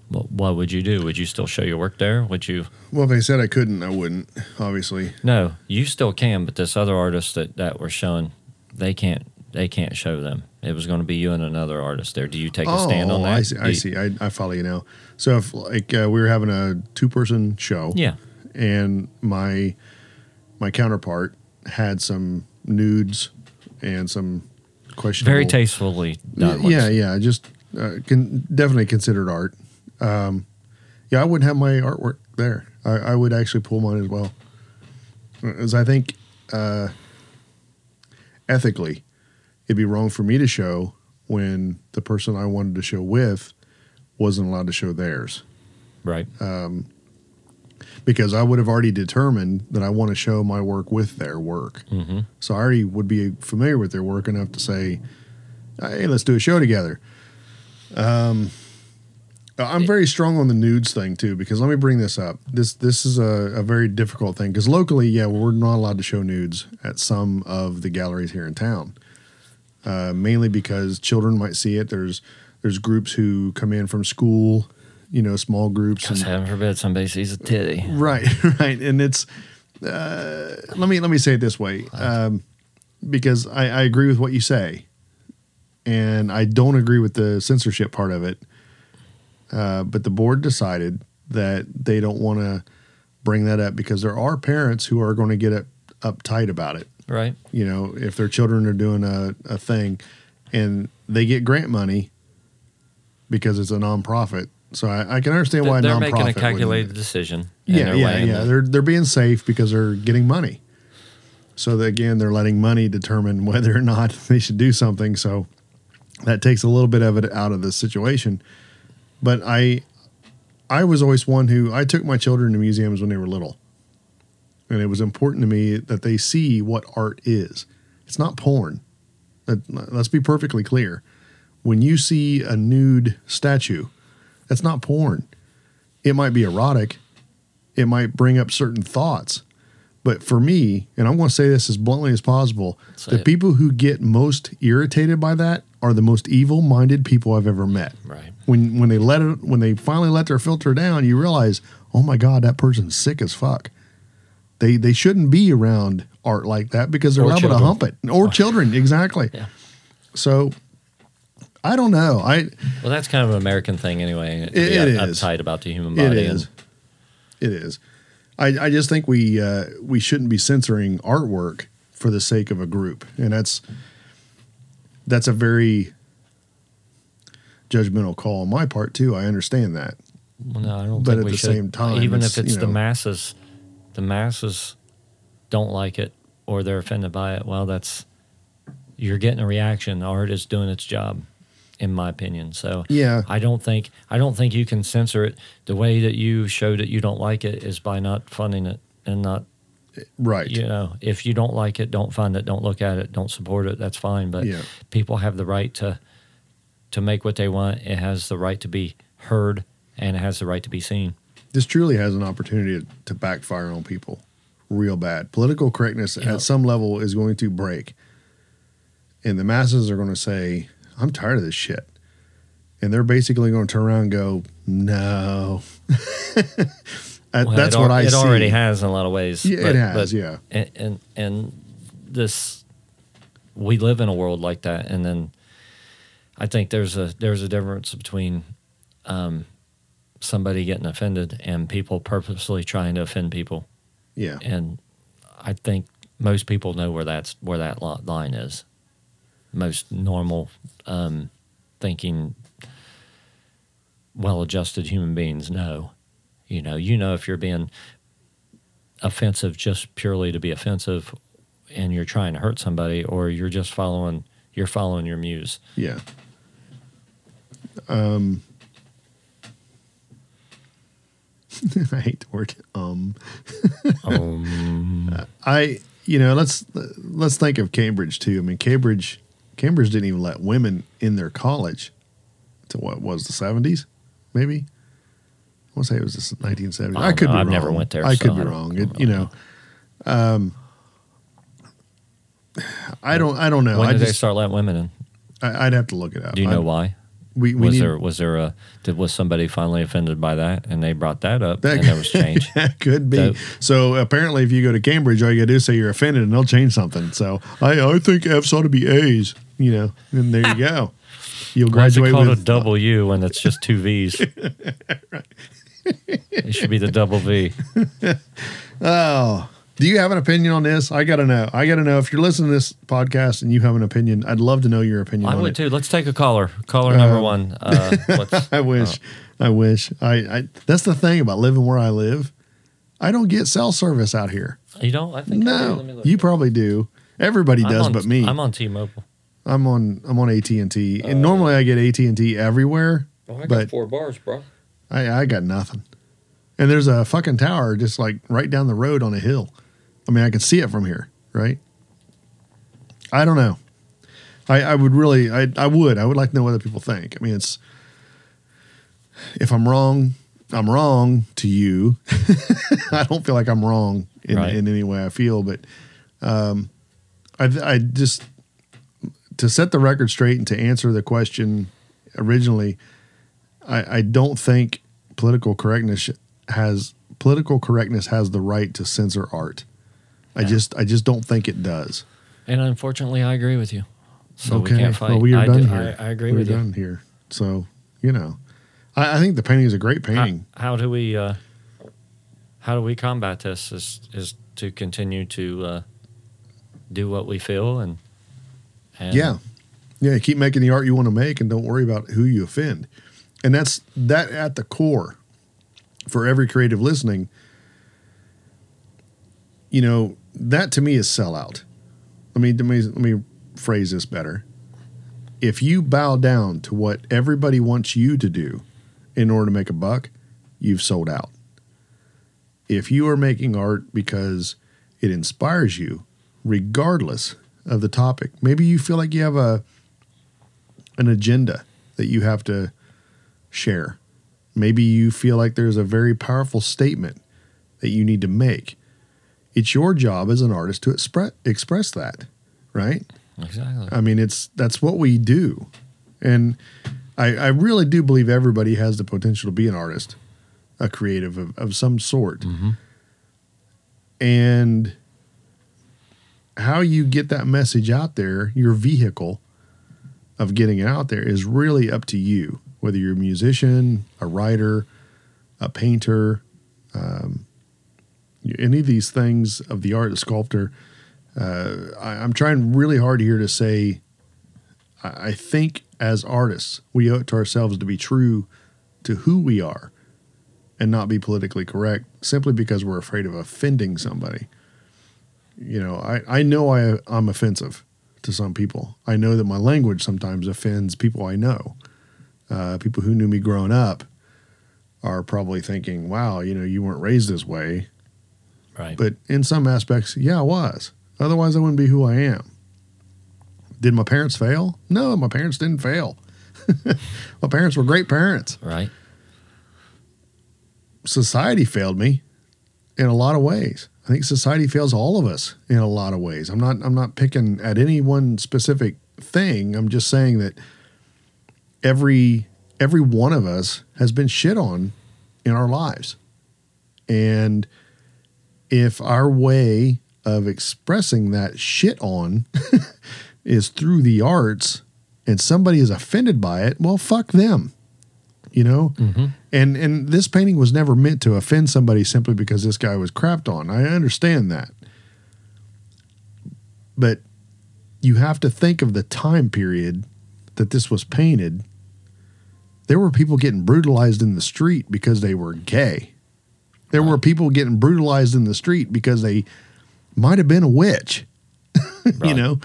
What, what would you do? Would you still show your work there? Would you? Well, if they said I couldn't, I wouldn't, obviously. No, you still can, but this other artist that that were showing, they can't they can't show them. It was going to be you and another artist there. Do you take a stand on that? Oh, I see. Do I you- see. I, I follow you now. So if like uh, we were having a two person show, Yeah, and my my counterpart had some nudes and some questionable. very tastefully done. Yeah, ones. yeah, just uh, can definitely considered art. Um, yeah, I wouldn't have my artwork there. I, I would actually pull mine as well, as I think uh, ethically, it'd be wrong for me to show when the person I wanted to show with wasn't allowed to show theirs right. Um, because I would have already determined that I want to show my work with their work. hmm So I already would be familiar with their work enough to say, "Hey, let's do a show together." I'm very strong on the nudes thing too because let me bring this up. This this is a, a very difficult thing because locally, yeah, we're not allowed to show nudes at some of the galleries here in town. Uh, mainly because children might see it. There's there's groups who come in from school, you know, small groups. Because heaven forbid somebody sees a titty. Right, right, and it's uh, let me let me say it this way, um, because I, I agree with what you say, and I don't agree with the censorship part of it. Uh, but the board decided that they don't want to bring that up because there are parents who are going to get up, uptight about it. Right. You know, if their children are doing a, a thing, and they get grant money because it's a nonprofit. So I, I can understand why They're nonprofit making a calculated decision. yeah, yeah, yeah. They're they're being safe because they're getting money. So that, again, they're letting money determine whether or not they should do something. So that takes a little bit of it out of the situation. But I, I was always one who I took my children to museums when they were little, and it was important to me that they see what art is. It's not porn. Let- Let's be perfectly clear. When you see a nude statue, that's not porn. It might be erotic, it might bring up certain thoughts. But for me, and I'm going to say this as bluntly as possible, the people who get most irritated by that are the most evil-minded people I've ever met. Right. When when they let it when they finally let their filter down, you realize, "Oh my god, that person's sick as fuck." They they shouldn't be around art like that because they're Or liable to hump it. Or children, exactly. Yeah. So I don't know. I Well, that's kind of an American thing anyway. It- it up- is. uptight about the human It body. is. and- It is. I, I just think we uh, we shouldn't be censoring artwork for the sake of a group, and that's that's a very judgmental call on my part too. I understand that. Well, no, I don't But think at we the should. same time, even it's, if it's you the masses, the masses don't like it or they're offended by it. Well, that's you're getting a reaction. Art is doing its job, in my opinion. So Yeah. I don't think I don't think you can censor it. The way that you show that you don't like it is by not funding it and not Right. you know if you don't like it, don't fund it, don't look at it, don't support it. That's fine. But Yeah. people have the right to to make what they want. It has the right to be heard and it has the right to be seen. This truly has an opportunity to, to backfire on people real bad. Political correctness Yeah. at some level is going to break. And the masses are going to say, I'm tired of this shit. And they're basically going to turn around and go, no. Well, That's it what I it see. already has in a lot of ways. Yeah, it has, yeah. And, and and this, we live in a world like that, and then I think there's a there's a difference between um, somebody getting offended and people purposely trying to offend people, Yeah. and I think most people know where that's where that line is. Most normal um, thinking, well-adjusted human beings know. You know, you know if you're being offensive just purely to be offensive, and you're trying to hurt somebody, or you're just following you're following your muse. Yeah. Um, I hate the word um. Um, I you know let's let's think of Cambridge too. I mean Cambridge Cambridge didn't even let women in their college to what was the seventies maybe. I want to say it was the nineteen seventies. I I, could know. be I've wrong. never went there, I so could be don't- wrong. It, you know, um, I don't I don't know. when I did they just start letting women in? I, I'd have to look it up. Do you know I- why? We, we was need, there was there a did was somebody finally offended by that and they brought that up That and there was change? That could be. So- So apparently, if you go to Cambridge, all you got to do is say you're offended, and they'll change something. So I, I think F's ought to be A's. You know, and there you go. You'll Why is it graduate called with a double U when it's just two V's? it should be the double V. Oh, do you have an opinion on this? I got to know. I got to know if you're listening to this podcast and you have an opinion. I'd love to know your opinion. I on would it. too. Let's take a caller. Caller number one. Uh, what's, I wish. I wish. I, I. That's the thing about living where I live. I don't get cell service out here. you don't? I think I. Let me No, look. you probably do. Everybody I'm does, on- but me. I'm on T-Mobile. I'm on I'm on AT and T, and normally I get AT and T everywhere, I but four bars, bro. I I got nothing. And there's a fucking tower just like right down the road on a hill. I mean, I can see it from here, right? I don't know. I I would really I I would I would like to know what other people think. I mean, it's if I'm wrong, I'm wrong to you. I don't feel like I'm wrong in, Right. in any way I feel, but um, I, I just to set the record straight and to answer the question originally, I, I don't think political correctness has political correctness has the right to censor art. I just I just don't think it does. And unfortunately, I agree with you. So okay, we can't fight. well we are I done do- here. I, I agree We're with you. done here. So you know, I, I think the painting is a great How, painting. how do we uh, how do we combat this? Is is to continue to uh, do what we feel and, and Yeah. Yeah, keep making the art you want to make and don't worry about who you offend. And that's that at the core for every creative listening. You know, that to me is sellout. Let me let me let me phrase this better. If you bow down to what everybody wants you to do in order to make a buck, you've sold out. If you are making art because it inspires you, regardless of the topic, maybe you feel like you have a an agenda that you have to share. Maybe you feel like there's a very powerful statement that you need to make. It's your job as an artist to express express that, right? exactly. I mean, it's that's what we do, and I, I really do believe everybody has the potential to be an artist, a creative of, of some sort, mm-hmm. and how you get that message out there, your vehicle of getting it out there is really up to you. Whether you're a musician, a writer, a painter, um, any of these things of the art, a sculptor. Uh, I, I'm trying really hard here to say, I, I think as artists, we owe it to ourselves to be true to who we are and not be politically correct simply because we're afraid of offending somebody. You know, I, I know I, I'm offensive to some people. I know that my language sometimes offends people I know. Uh, people who knew me growing up are probably thinking, wow, you know, you weren't raised this way. right. But in some aspects, yeah, I was. Otherwise, I wouldn't be who I am. Did my parents fail? No, my parents didn't fail. my parents were great parents. right. Society failed me in a lot of ways. I think society fails all of us in a lot of ways. I'm not I'm not picking at any one specific thing. I'm just saying that every every one of us has been shit on in our lives. And if our way of expressing that shit on is through the arts and somebody is offended by it, well fuck them. You know? Mm-hmm. And and this painting was never meant to offend somebody simply because this guy was crapped on. I understand that. But you have to think of the time period that this was painted. There were people getting brutalized in the street because they were gay. There were people getting brutalized in the street because they might have been a witch. you know,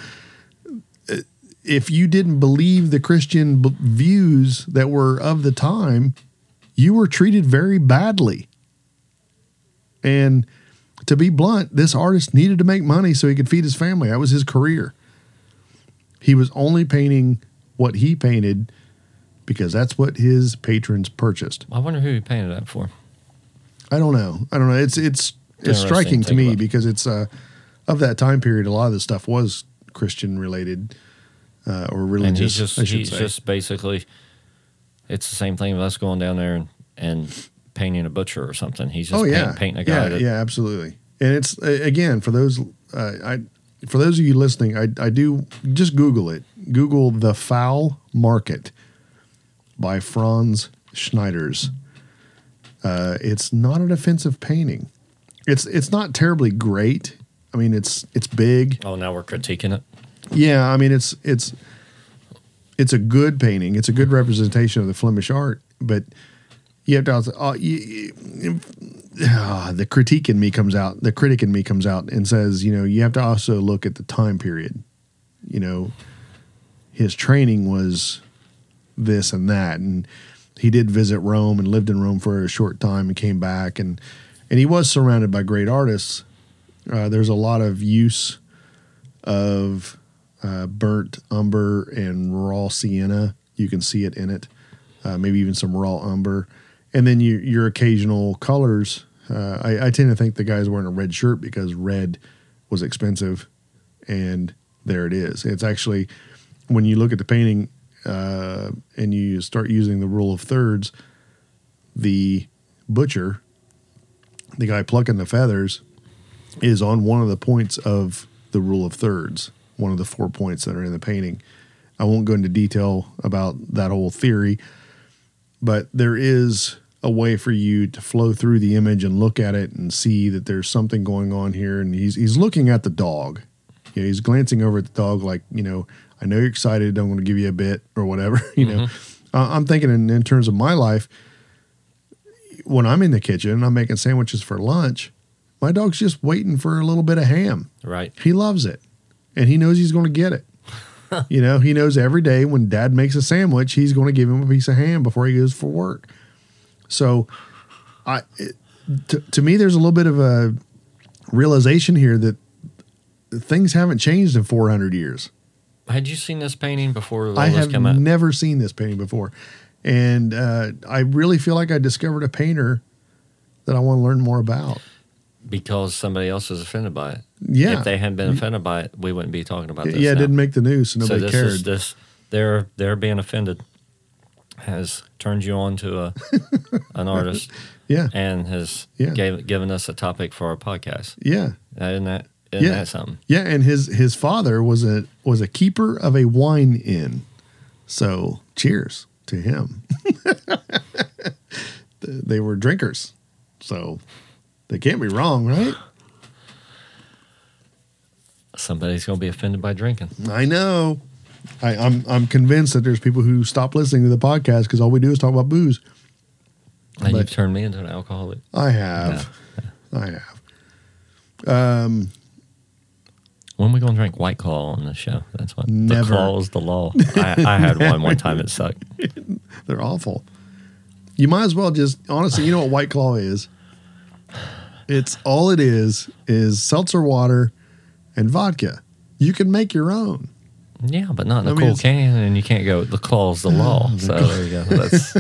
uh, if you didn't believe the Christian b- views that were of the time, you were treated very badly. And to be blunt, this artist needed to make money so he could feed his family. That was his career. He was only painting what he painted because that's what his patrons purchased. I wonder who he painted that for. I don't know. I don't know. It's it's it's striking to me because it's uh of that time period. A lot of the stuff was Christian related uh, or religious. and he's just he's say. just basically it's the same thing with us going down there and, and painting a butcher or something. He's just oh paint- yeah, painting a guy yeah, that yeah, absolutely. And it's again for those uh, I for those of you listening, I I do just Google it. Google the Fowl Market by Frans Snyders. Uh, it's not an offensive painting. It's it's not terribly great. I mean, it's it's big. oh now we're critiquing it. Yeah, I mean it's it's it's a good painting. It's a good representation of the Flemish art, but you have to also uh, you, ah, the critique in me comes out. The critic in me comes out and says, you know, you have to also look at the time period. You know, his training was this and that, and he did visit Rome and lived in Rome for a short time and came back, and and he was surrounded by great artists. Uh, there's a lot of use of uh, burnt umber and raw sienna. You can see it in it. uh, maybe even some raw umber, and then your occasional colors. Uh, I, I tend to think the guy's wearing a red shirt because red was expensive, and there it is. It's actually when you look at the painting uh, and you start using the rule of thirds, the butcher, the guy plucking the feathers, is on one of the points of the rule of thirds, one of the four points that are in the painting. I won't go into detail about that whole theory, but there is a way for you to flow through the image and look at it and see that there's something going on here. And he's he's looking at the dog. You know, he's glancing over at the dog like, you know, I know you're excited. I'm going to give you a bit or whatever. You know, uh, I'm thinking in, in terms of my life, when I'm in the kitchen and I'm making sandwiches for lunch, my dog's just waiting for a little bit of ham. Right. He loves it, and he knows he's going to get it. you know, he knows every day when Dad makes a sandwich, he's going to give him a piece of ham before he goes for work. So, I it, to, to me, there's a little bit of a realization here that things haven't changed in 400 years. Had you seen this painting before I have came out? never seen this painting before, and uh, I really feel like I discovered a painter that I want to learn more about. because somebody else is offended by it. Yeah, If they hadn't been offended by it, we wouldn't be talking about this. yeah, it now. didn't make the news, so so nobody this cared. is this they're they're being offended has turned you on to a an artist yeah, and has Yeah. gave, given us a topic for our podcast. yeah. Uh, isn't that isn't Yeah. that something? Yeah, and his his father was a was a keeper of a wine inn. So cheers to him. they were drinkers, so they can't be wrong, right? Somebody's going to be offended by drinking. I know. I, I'm I'm convinced that there's people who stop listening to the podcast because all we do is talk about booze. And But- you've turned me into an alcoholic. I have, I have. Um, When are we going to drink White Claw on this show? That's what Never. the claw is the law. I, I had one one time. It sucked. They're awful. You might as well just honestly, you know what White Claw is? It's all it is is seltzer water and vodka. You can make your own. Yeah, but not in a I mean, cool it's- can, and you can't go. The claw's the law. So there you go. That's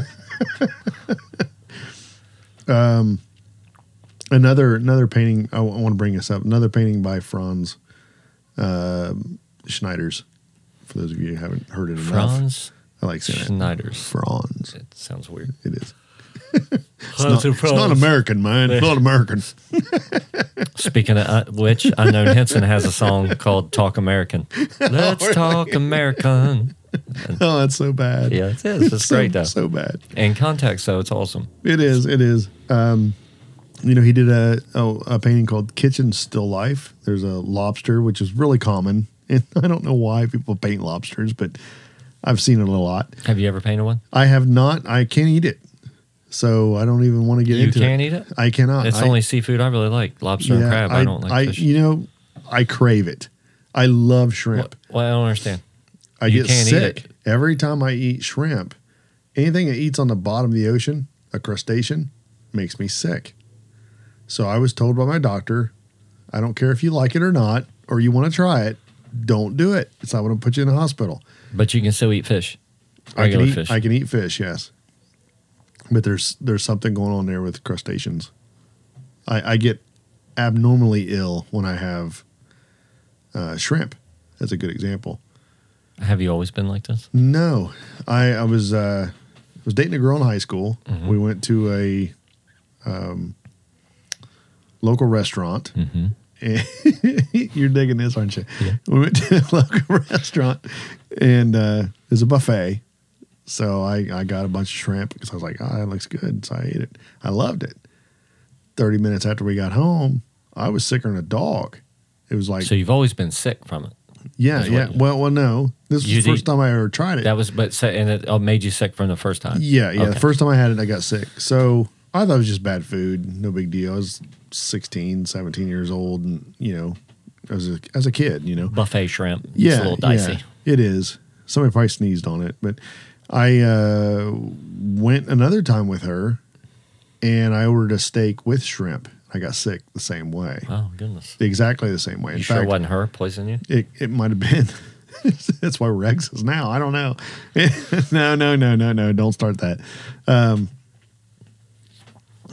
Another another painting. I, want to bring this up. Another painting by Frans uh, Snyders. For those of you who haven't heard it enough, Frans I like saying it. Snyders. Frans. It sounds weird. It is. It's not, it's not American, man. It's not American. Speaking of uh, which, Unknown Hinson has a song called "Talk American." Let's talk American. Oh, that's so bad. Yeah, it is. It's so, great though. So bad. In context, though, it's awesome. It is. It is. Um, you know, he did a, a a painting called "Kitchen Still Life." There's a lobster, which is really common, and I don't know why people paint lobsters, but I've seen it a lot. Have you ever painted one? I have not. I can't eat it, so I don't even want to get You into it. You can't eat it. I cannot. It's I- only seafood I really like. Lobster and crab. I, don't like I, fish. You know, I crave it. I love shrimp. Well, well, I don't understand. I you get can't eat sick it. every time I eat shrimp. Anything that eats on the bottom of the ocean, a crustacean, makes me sick. So I was told by my doctor, I don't care if you like it or not, or you want to try it, don't do it. It's not going to put you in the hospital. But you can still eat fish. I can eat. fish. I can eat fish, yes. But there's there's something going on there with crustaceans. I, I get abnormally ill when I have uh, shrimp. That's a good example. Have you always been like this? No, I I was uh, was dating a girl in high school. Mm-hmm. We went to a um, local restaurant. Mm-hmm. And you're digging this, aren't you? We went to a local restaurant, and uh, there's a buffet. So I, I got a bunch of shrimp because I was like, oh, that looks good. So I ate it. I loved it. Thirty minutes after we got home, I was sicker than a dog. It was like, So you've always been sick from it. yeah, yeah. what- Well, well, no. This was the first eat- time I ever tried it. That was, but and it uh, made you sick from the first time. Yeah, yeah. The first time I had it, I got sick. So I thought it was just bad food. No big deal. I was 16, 17 years old, and you know, as a as a kid, you know. Buffet shrimp. Yeah, it's a little dicey. yeah, it is. Somebody probably sneezed on it, but I uh, went another time with her, and I ordered a steak with shrimp. I got sick the same way, Oh goodness! exactly the same way. In You sure it wasn't her poisoning you? it, it might have been. That's why we're exes now. I don't know. no, no, no, no, no. Don't start that. Um,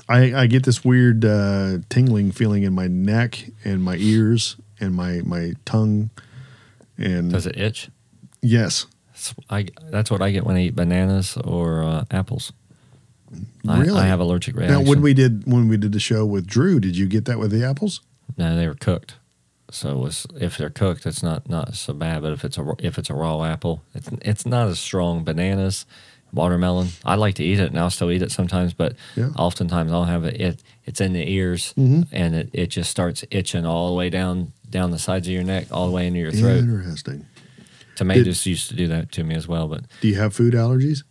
I I get this weird uh, tingling feeling in my neck and my ears and my my tongue. And Does it itch? yes, I, that's what I get when I eat bananas or uh, apples. Really? I have allergic reaction. now when we did when we did the show with Drew, did you get that with the apples? No, they were cooked. So it was, if they're cooked, it's not not so bad. But if it's a if it's a raw apple, it's it's not as strong. Bananas, watermelon. I like to eat it, and I'll still eat it sometimes. But Yeah. oftentimes I'll have it. it it's in the ears, Mhm. and it, it just starts itching all the way down down the sides of your neck, all the way into your throat. Interesting. Tomatoes used to do that to me as well, but Do you have food allergies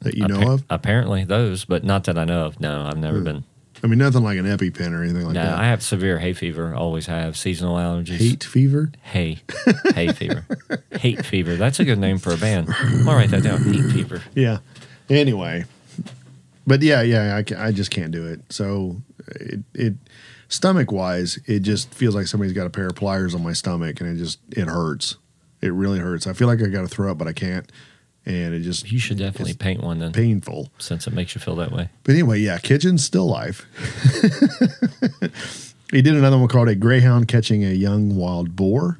that you know appa- of? apparently those, but not that I know of. No, I've never Hmm. been. I mean, nothing like an EpiPen or anything like no, that. I have severe hay fever. Always have seasonal allergies. Hate fever. Hay, hay fever, hate fever. That's a good name for a band. I'm gonna write that down. Hate fever. Yeah. Anyway, but yeah, yeah, I, I just can't do it. So it, it stomach wise, it just feels like somebody's got a pair of pliers on my stomach, and it just it hurts. It really hurts. I feel like I got to throw up, but I can't, and it just You should definitely paint one then, painful. since it makes you feel that way. But anyway, yeah, kitchen's still life. he did another one called a greyhound catching a young wild boar.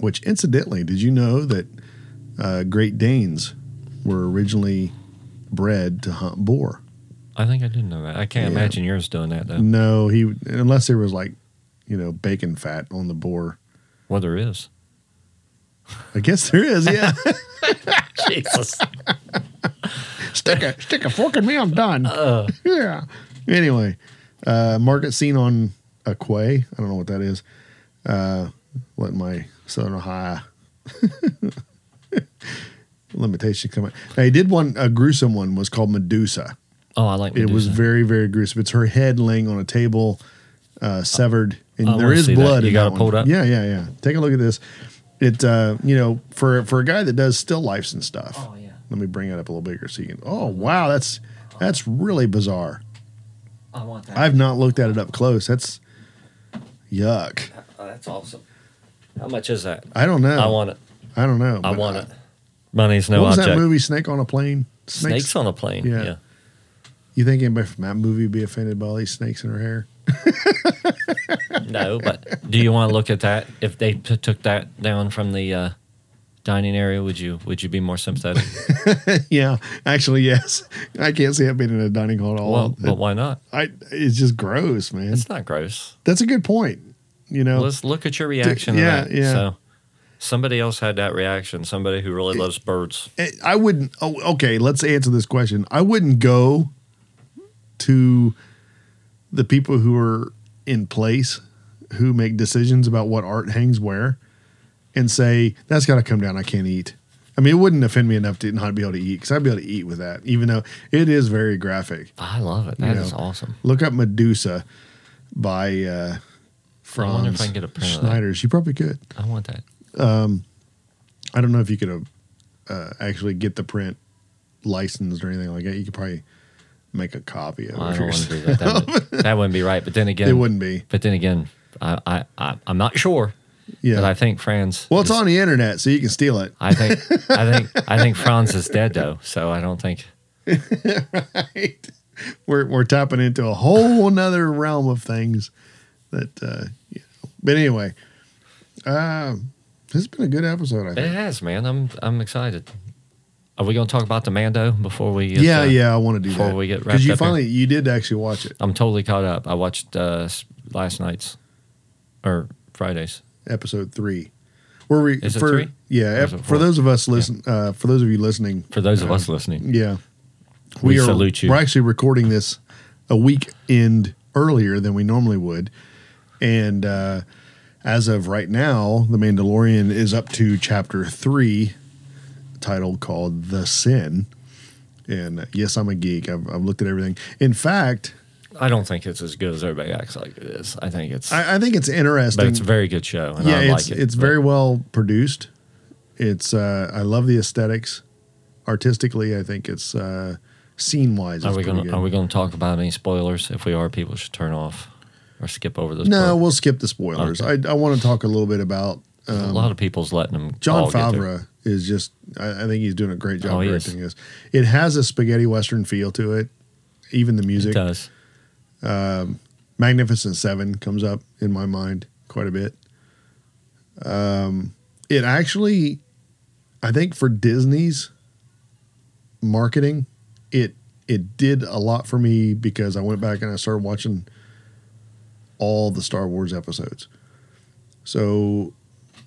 Which, incidentally, did you know that uh, Great Danes were originally bred to hunt boar? I think I didn't know that. I can't Yeah. imagine yours doing that though. No, he unless there was like, you know, bacon fat on the boar. Well, there is. I guess there is. Yeah, Jesus. stick a stick a fork in me. I'm done. Uh, yeah. Anyway, uh, market scene on a quay. I don't know what that is. Uh, let my Southern Ohio limitation come out. Now, he did one. A gruesome one was called Medusa. oh, I like. Medusa. It was very very gruesome. It's her head laying on a table, uh, severed, and I there is see that. blood. You got that it pulled up? Yeah, yeah, yeah. Take a look at this. It uh, you know for for a guy that does still lifes and stuff. Oh yeah. Let me bring it up a little bigger so you can. Oh wow, that's that's really bizarre. I want that. I've not looked at it up close. That's yuck. Oh, that's awesome. How much is that? I don't know. I want it. I don't know. I want uh, it. Money's no what was object. that movie? Snake on a plane. Snakes on a plane. Yeah. Yeah. You think anybody from that movie would be offended by all these snakes in her hair? No, but do you want to look at that? If they t- took that down from the uh, dining area, would you would you be more sympathetic? yeah, actually, yes. I can't see it being in a dining hall at all. well, but why not? I, it's just gross, man. It's not gross. That's a good point. You know, Let's look at your reaction. yeah, to that. yeah. So somebody else had that reaction. Somebody who really loves birds. Eh, I wouldn't. Oh, okay, let's answer this question. I wouldn't go to the people who are in place who make decisions about what art hangs where and say that's got to come down. I can't eat. I mean, it wouldn't offend me enough to not be able to eat because I'd be able to eat with that, even though it is very graphic. I love it. That You is know, awesome. Look up Medusa by uh, I wonder if Frans I can get a print of that. Snyders. You probably could. I want that. I don't know if you could uh, actually get the print licensed or anything like that. You could probably make a copy of Well, I it. don't want to do that. That, would, that wouldn't be right. But then again, It wouldn't be. But then again, I, I, I I'm not sure. Yeah. But I think Frans. well, it's is- on the internet, so you can steal it. I think I think I think Frans is dead though, so I don't think right? We're we're tapping into a whole nother realm of things that. Uh, you know. But anyway, um, this has been a good episode. I it has, man. I'm I'm excited. Are we going to talk about the Mando before we? Get, Yeah, uh, yeah, I want to do before that we get because you up here. finally you did actually watch it. I'm totally caught up. I watched uh, last night's or Fridays. episode three. Where we Is it for three? yeah Or is ep- it for those of us listen uh, for those of you listening For those of uh, us listening, yeah We are salute you. we're actually recording this a week end earlier than we normally would and uh, as of right now the Mandalorian is up to chapter three titled called the sin and uh, yes I'm a geek I've, I've looked at everything in fact I don't think it's as good as everybody acts like it is. I think it's, I, I think it's interesting but it's a very good show, and yeah, I it's like it. it's very well produced. It's uh, I love the aesthetics. Artistically, I think it's uh, scene wise. Are we going to Are we going to talk about any spoilers? If we are, people should turn off or skip over those. No, parts. we'll skip the spoilers. I, I want to talk a little bit about a lot of people's letting them. John all get their- Favreau is just. I, I think he's doing a great job Oh, directing this. It has a spaghetti western feel to it. Even the music It does. Magnificent Seven comes up in my mind quite a bit. Um, it actually, I think for Disney's marketing, it it did a lot for me because I went back and I started watching all the Star Wars episodes. So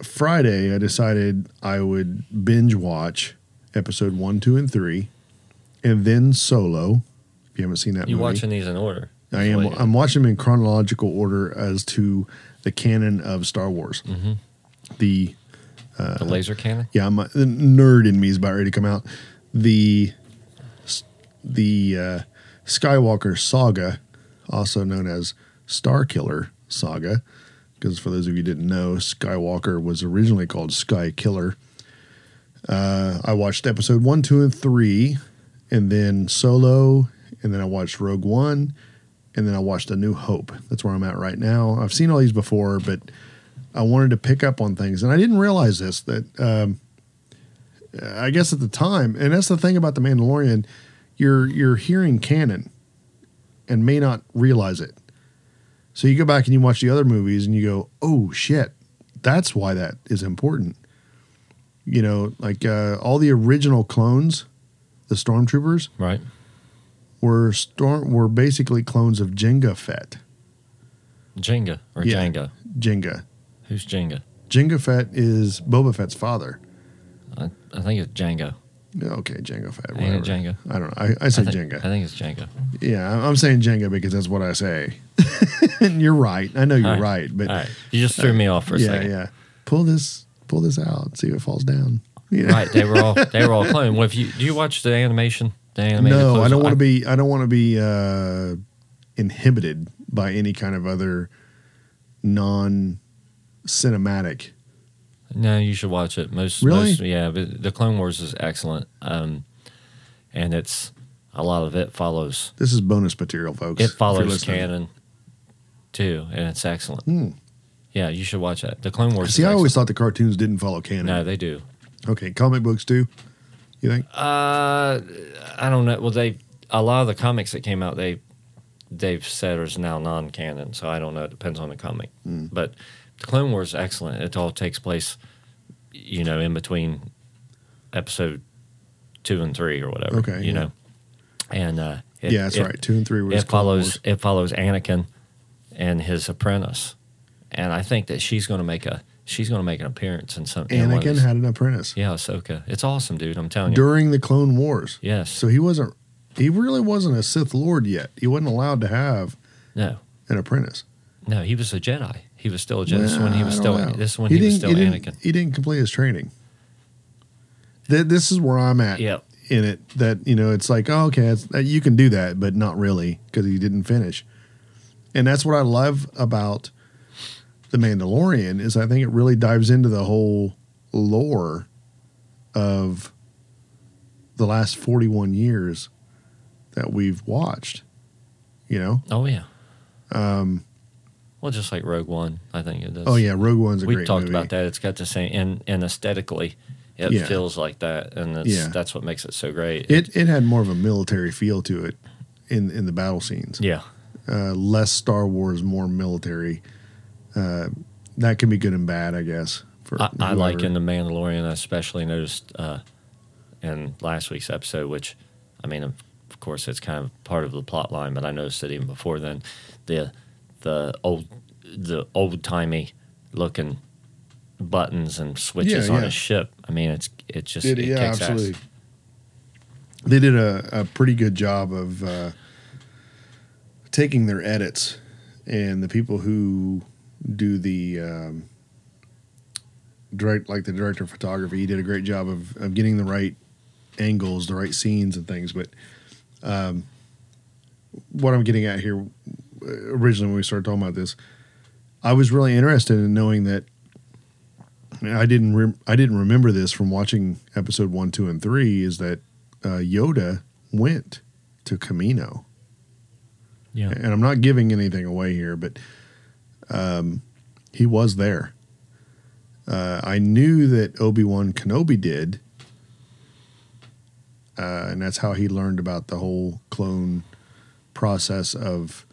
Friday, I decided I would binge watch episode one, two, and three, and then Solo. If you haven't seen that You movie, watching these in order? I am. I'm watching them in chronological order as to the canon of Star Wars. Mm-hmm. The the laser cannon. yeah, my, the nerd in me is about ready to come out. The the uh, Skywalker saga, also known as Star Killer saga, because for those of you who didn't know, Skywalker was originally called Sky Killer. Uh, I watched episode one, two, and three, and then Solo, and then I watched Rogue One, and then I watched A New Hope. That's where I'm at right now. I've seen all these before, but I wanted to pick up on things, and I didn't realize this that um, I guess at the time, and that's the thing about the Mandalorian, you're you're hearing canon, and may not realize it. So you go back and you watch the other movies, and you go, "Oh shit, that's why that is important." You know, like uh, all the original clones, the stormtroopers Right. were storm were basically clones of Jenga Fett. Jenga or Yeah. Jenga. Jenga. Who's Jenga? Jenga Fett is Boba Fett's father. I, I think it's Django. Okay, Jenga it Whatever. Jenga? I don't know. I, I say I think, Jenga. I think it's Jenga. Yeah, I'm- saying Jenga because that's what I say. and you're right. I know you're right, but All right. You just threw me off for a yeah, second. yeah. Pull this, pull this out. See if it falls down. You know? Right. They were all they were all cloned. Well, if you do you watch the animation? The animated No, I don't want to be. I don't want to be uh, inhibited by any kind of other non-cinematic. No, you should watch it. Most, Really? most yeah, but the Clone Wars is excellent. Um, and it's a lot of it follows This is bonus material, folks. it follows canon too, and it's excellent. Hmm. Yeah, you should watch that. The Clone Wars. See, is I always thought the cartoons didn't follow canon. no, they do. Okay, comic books too. You think? Uh, I don't know. Well, they a lot of the comics that came out, they they've said is now non-canon. So I don't know. It depends on the comic. Hmm. But the Clone Wars is excellent. It all takes place, you know, in between episode two and three or whatever. Okay, you yeah. know, and uh, it, yeah, that's it- right. Two and three It follows it follows Anakin and his apprentice, and I think that she's going to make a she's going to make an appearance in some. in Anakin these- had an apprentice yeah, Ahsoka. It's awesome, dude. I'm telling you. during the Clone Wars. yes. So he wasn't. He really wasn't a Sith Lord yet. He wasn't allowed to have no. an apprentice. No, he was a Jedi. He was still a Jedi. this is when he was still. know. This is when he, was still he Anakin. He didn't complete his training. Th- This is where I'm at Yep. in it. That you know, it's like, oh, okay, it's, uh, you can do that, but not really because he didn't finish. And that's what I love about the Mandalorian is I think it really dives into the whole lore of the last 41 years that we've watched. You know? Oh yeah. Um. Well, just like Rogue One, I think it does. Oh yeah, Rogue One's a we great talked movie. about that. It's got the same, and and aesthetically, it Yeah. feels like that, and it's, Yeah. that's what makes it so great. It it had more of a military feel to it in in the battle scenes. yeah. Uh, less Star Wars, more military. Uh, that can be good and bad, I guess. For I, I like in the Mandalorian. I especially noticed uh, in last week's episode, which I mean, of, of course, it's kind of part of the plot line, but I noticed it even before then. The the old the old timey looking buttons and switches Yeah, on yeah. a ship. I mean, it's it just Did- it yeah, kicks ass. absolutely. They did a, a pretty good job of uh, taking their edits, and the people who do the um, direct, like the director of photography, he did a great job of, of getting the right angles, the right scenes, and things. But um, what I'm getting at here, originally when we started talking about this, I was really interested in knowing that I didn't rem- I didn't remember this from watching episode one, two, and three. Is that uh, Yoda went to Kamino, Yeah. and I'm not giving anything away here, but um, he was there, Uh, I knew that Obi Wan Kenobi did, uh, and that's how he learned about the whole clone process of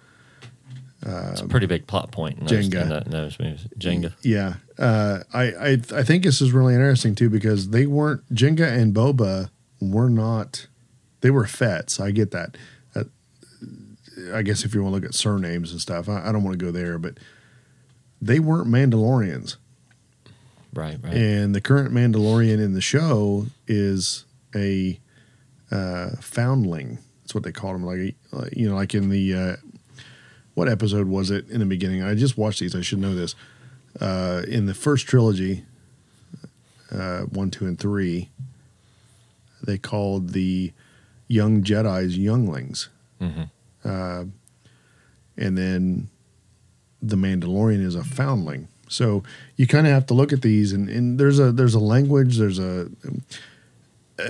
it's a pretty big plot point in those, Jenga. in that- in those movies. Jenga. Yeah, uh, I, I I think this is really interesting too because they weren't Jenga and Boba were not they were Fets. I get that. Uh, I guess if you want to look at surnames and stuff, I, I don't want to go there, but they weren't Mandalorians. Right, right. And the current Mandalorian in the show is a uh, foundling. That's what they called him. Like, like, you know, like in the uh, what episode was it in the beginning? I just watched these. I should know this. Uh, in the first trilogy, uh, one, two, and three, they called the young Jedi's younglings, Mhm. uh, and then the Mandalorian is a foundling. So you kind of have to look at these, and, and there's a there's a language, there's a uh,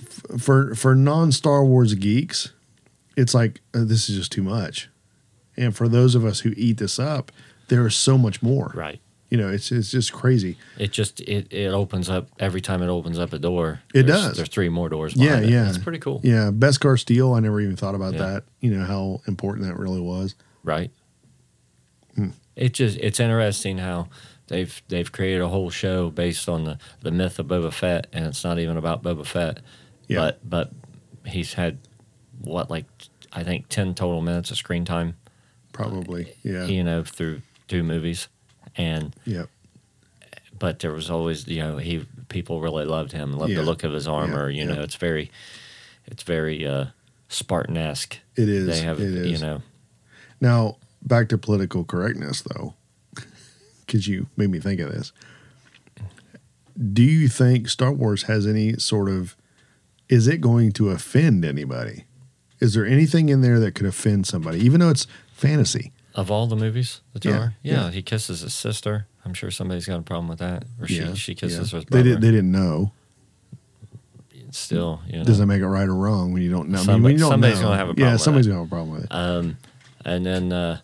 f- for for non Star Wars geeks, it's like uh, this is just too much, and for those of us who eat this up, there is so much more. Right. You know, it's it's just crazy. It just it, it opens up every time it opens up a door. It does. There's three more doors. Yeah, behind it. yeah. It's pretty cool. Yeah, Beskar Steel. I never even thought about Yeah. that. You know how important that really was. Right. Hmm. It just it's interesting how they've they've created a whole show based on the the myth of Boba Fett, and it's not even about Boba Fett. Yeah. But but he's had what like I think ten total minutes of screen time. Probably. Yeah. You know through two movies, and Yeah. but there was always you know he people really loved him loved Yeah. the look of his armor Yeah, you yeah. know it's very it's very uh spartan-esque It is. they have it is. you know Now, back to political correctness, though, because you made me think of this. Do you think Star Wars has any sort of, is it going to offend anybody? Is there anything in there that could offend somebody, even though it's fantasy? of all the movies that there Yeah, are yeah, yeah. he kisses his sister i'm sure somebody's got a problem with that or she, she kisses yeah. her They, brother did, they didn't know. still you know Does that make it right or wrong when you don't know? I mean, don't somebody's know, gonna have a Yeah, problem with somebody's going to have a problem with it. um and then uh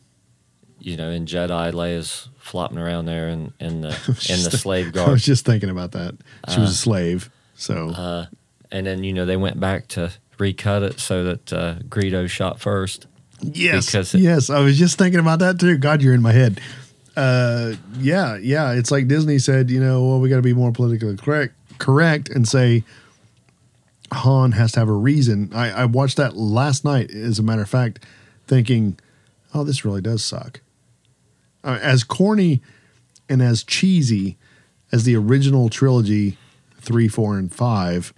you know in jedi leia's flopping around there in in the in the slave guard. I was just thinking about that. She was a slave. So, Uh, and then you know they went back to recut it so that uh, Greedo shot first. Yes, because it- yes, I was just thinking about that too. God, you're in my head. Uh, yeah, yeah. It's like Disney said, you know, well, we got to be more politically correct, correct, and say Han has to have a reason. I, I watched that last night, as a matter of fact, thinking, oh, this really does suck. Uh, as corny and as cheesy as the original trilogy, three, four, and five,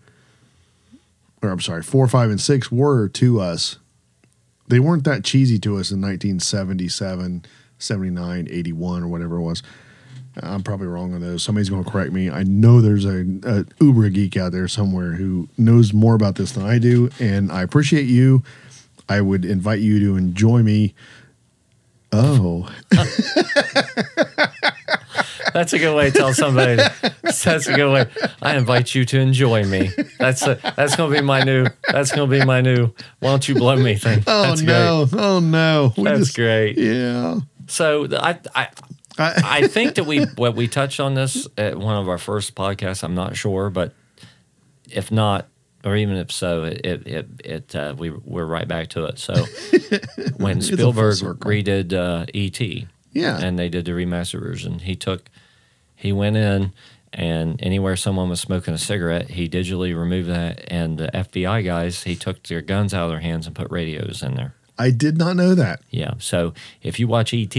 or I'm sorry, four, five, and six were to us they weren't that cheesy to us in 1977, 79, 81, or whatever it was. I'm probably wrong on those. Somebody's going to correct me. I know there's a, a uber geek out there somewhere who knows more about this than I do, and I appreciate you. I would invite you to enjoy me. Oh, That's a good way to tell somebody. that's a good way. I invite you to enjoy me. That's a, that's gonna be my new. That's gonna be my new. Why don't you blow me thing? oh that's no, oh no. We That's just- great. Yeah. So I I I, think that we what we touched on this at one of our first podcasts. I'm not sure, but if not, or even if so, it it it, uh, we we're right back to it. So when It's a full Spielberg redid uh, E.T. Yeah. and they did the remaster version, he took he went in and anywhere someone was smoking a cigarette, he digitally removed that. And the FBI guys, he took their guns out of their hands and put radios in there. I did not know that. Yeah. So if you watch ET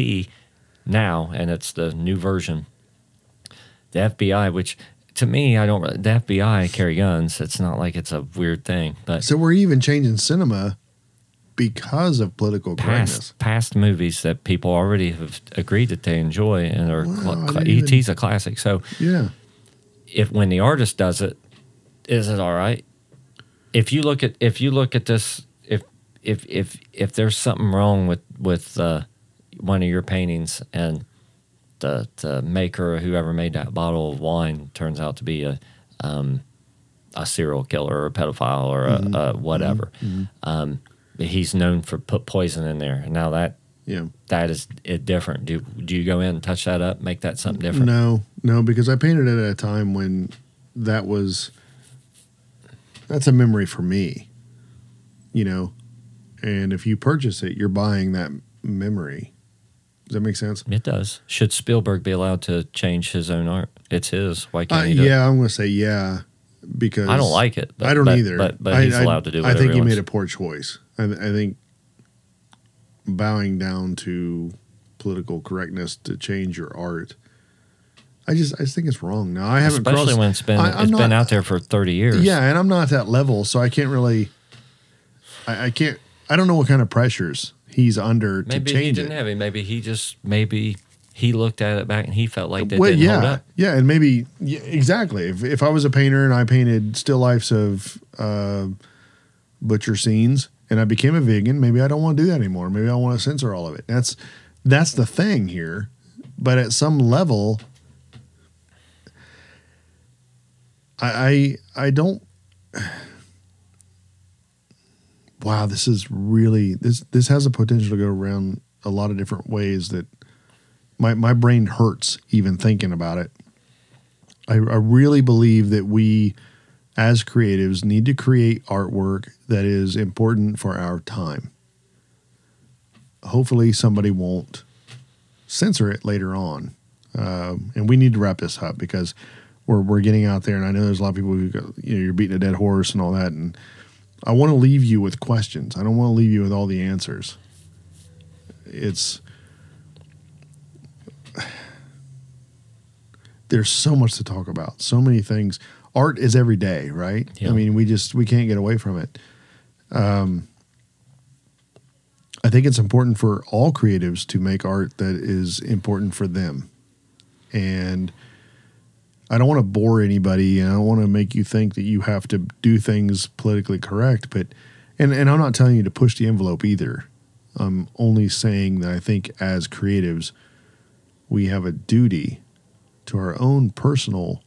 now, and it's the new version, the FBI, which to me, I don't. The FBI carry guns. It's not like it's a weird thing, but So we're even changing cinema because of political correctness. past past movies that people already have agreed that they enjoy and are Wow, cl- didn't even- ET's a classic. So Yeah. if when the artist does it, is it all right? If you look at if you look at this, if if if if there's something wrong with with uh, one of your paintings and the the maker or whoever made that bottle of wine turns out to be a um, a serial killer or a pedophile or a, a whatever, Um, he's known for put poison in there. Now that Yeah. that is it different. Do do you go in and touch that up, make that something different? No, no, because I painted it at a time when that was that's a memory for me. You know, and if you purchase it, you're buying that memory. Does that make sense? It does. Should Spielberg be allowed to change his own art? It's his. Why Uh, can't he do it? yeah, I'm going to say yeah because I don't like it. But, I don't but- either. But but he's I, allowed to do I think he wants. made a poor choice. I, I think bowing down to political correctness to change your art. I just I just think it's wrong. Now I haven't Especially crossed, when it's been I- I'm it's been out there for thirty years. Yeah, and I'm not at that level, so I can't really. I, I can't. I don't know what kind of pressures he's under to Maybe he change didn't it. have it. Maybe he just maybe he looked at it back and he felt like that well, didn't yeah, hold up. yeah, and maybe yeah, exactly. If if I was a painter and I painted still lifes of uh, butcher scenes, and I became a vegan, maybe I don't want to do that anymore. Maybe I want to censor all of it. That's that's the thing here. But at some level, I I, I don't. Wow, this is really this this has a potential to go around a lot of different ways that my my brain hurts even thinking about it. I, I really believe that we, as creatives, need to create artwork that is important for our time. Hopefully, somebody won't censor it later on, um, and we need to wrap this up because we're we're getting out there, and I know there's a lot of people who go, you know you're beating a dead horse and all that, and I want to leave you with questions. I don't want to leave you with all the answers. It's there's so much to talk about. So many things. Art is every day, right? Yeah. I mean, we just we can't get away from it. Um, I think it's important for all creatives to make art that is important for them, and I don't want to bore anybody, and I don't want to make you think that you have to do things politically correct. But and and I'm not telling you to push the envelope either. I'm only saying that I think as creatives, we have a duty to our own personal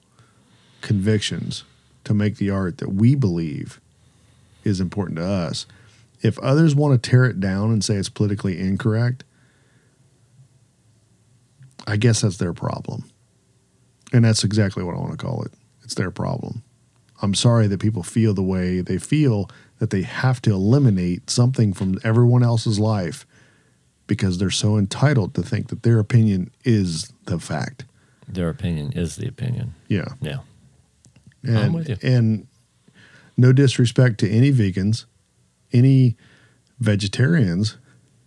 convictions to make the art that we believe is important to us. If others want to tear it down and say it's politically incorrect, I guess that's their problem. And that's exactly what I want to call it. It's their problem. I'm sorry that people feel the way they feel that they have to eliminate something from everyone else's life because they're so entitled to think that their opinion is the fact. Their opinion is the opinion. Yeah. Yeah. And, I'm with you. And no disrespect to any vegans, any vegetarians,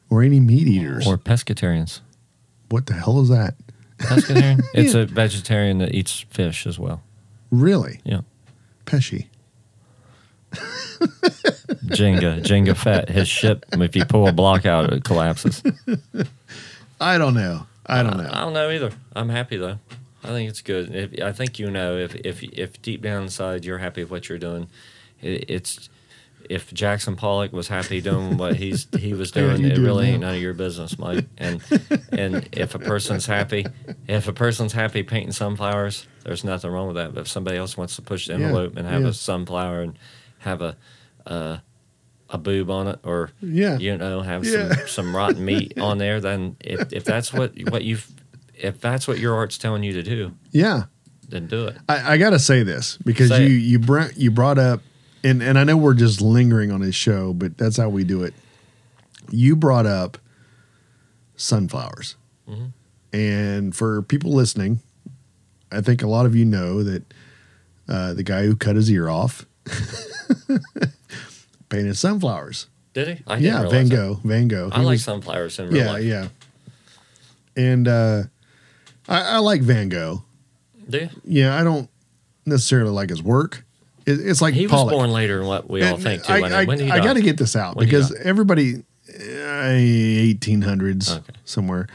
or any meat eaters. Or pescatarians. what the hell is that? Pescatarian? it's a vegetarian that eats fish as well. Really? Yeah. Pesci. Jenga, Jenga fat. His ship, if you pull a block out, it collapses. I don't know. I don't know. I don't know either. I'm happy though. I think it's good. If, I think you know if if if deep down inside you're happy with what you're doing, it, it's if Jackson Pollock was happy doing what he's he was doing, you it do really ain't none of your business, Mike. And and if a person's happy, if a person's happy painting sunflowers, there's nothing wrong with that. But if somebody else wants to push the Yeah, envelope and have yeah. a sunflower and have a uh, a boob on it, or Yeah. you know, have Yeah. some some rotten meat on there, then if if that's what what you if that's what your art's telling you to do, Yeah. then do it. I, I got to say this because Say you it. you brought you brought up, and and I know we're just lingering on his show, but that's how we do it. You brought up sunflowers, Mhm. and for people listening, I think a lot of you know that uh, the guy who cut his ear off painted sunflowers. Did he? Yeah, Van that. Gogh. Van Gogh. I He like was- sunflowers in real yeah, life. yeah. And uh, I, I like Van Gogh. Do you? Yeah, I don't necessarily like his work. It, it's like He was born later than what we all And think. Too. I, I, he I got to get this out When because everybody, uh, 1800s Okay. somewhere,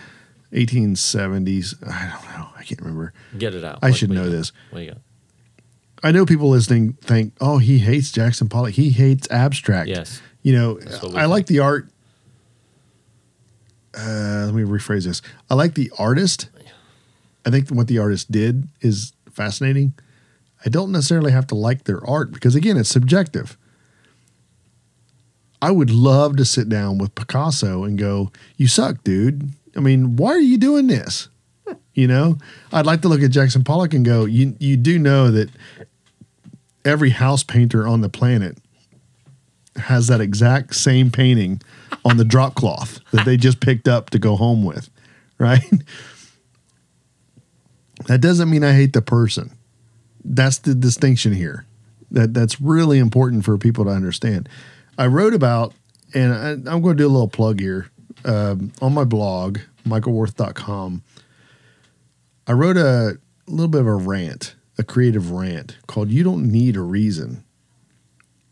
1870s. I don't know. I can't remember. Get it out. I What- should know got? this. What you got? I know people listening think, oh, he hates Jackson Pollock. He hates abstract. Yes. You know, I like the art. Uh, let me rephrase this. I like the artist. I think what the artist did is fascinating. I don't necessarily have to like their art because, again, it's subjective. I would love to sit down with Picasso and go, "You suck, dude. I mean, why are you doing this?" You know, I'd like to look at Jackson Pollock and go, "You you do know that every house painter on the planet has that exact same painting on the drop cloth that they just picked up to go home with, right?" That doesn't mean I hate the person. That's the distinction here. That that's really important for people to understand. I wrote about, and I, I'm going to do a little plug here um, on my blog, michaelwarth.com. I wrote a little bit of a rant, a creative rant called "You Don't Need a Reason,"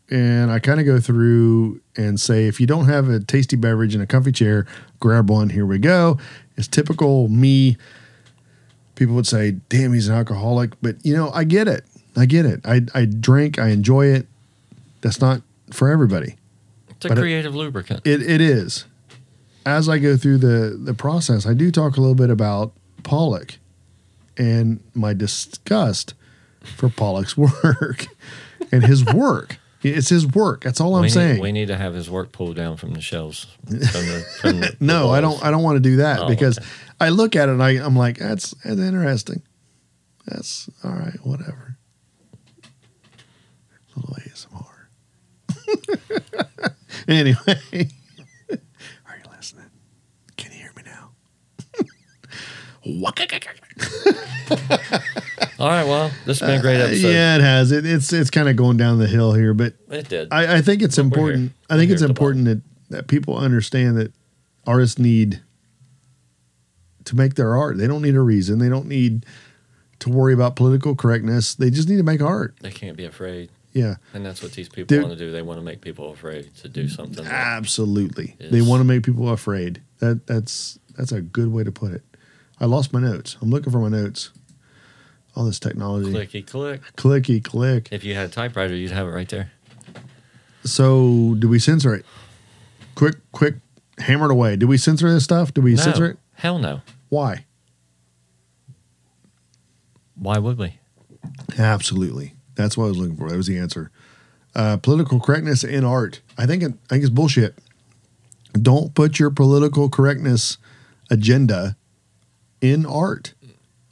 and I kind of go through and say, if you don't have a tasty beverage and a comfy chair, grab one. Here we go. It's typical me people would say, "Damn, he's an alcoholic," but you know, I get it. I get it. I I drink. I enjoy it. That's not for everybody. It's a But it- creative lubricant. It it is. As I go through the the process, I do talk a little bit about Pollock and my disgust for Pollock's work and his work. It's his work. That's all I'm we saying. We need to have his work pulled down from the shelves. From the, from the no, I don't. I don't want to do that Oh, because okay. I look at it and I, I'm like, that's that's interesting. That's all right. Whatever. A little ASMR. anyway, are you listening? Can you hear me now? All right. Well, this has been a great episode. Uh, Yeah, it has. It, it's it's kind of going down the hill here, but It did. I, I think it's But important. I think it's here at the important that, that people understand that artists need to make their art. They don't need a reason. They don't need to worry about political correctness. They just need to make art. they can't be afraid, Yeah, and that's what these people Dude. want to do. They want to make people afraid to do something. absolutely. They want to make people afraid. That that's that's a good way to put it. I lost my notes. I'm looking for my notes. All this technology. Clicky click. Clicky click. If you had a typewriter, you'd have it right there. So, do we censor it? Quick, quick, hammered away. Do we censor this stuff? Do we no, censor it? hell no. Why? Why would we? Absolutely. That's what I was looking for. That was the answer. Uh, political correctness in art. I think it, I think it's bullshit. Don't put your political correctness agenda in art.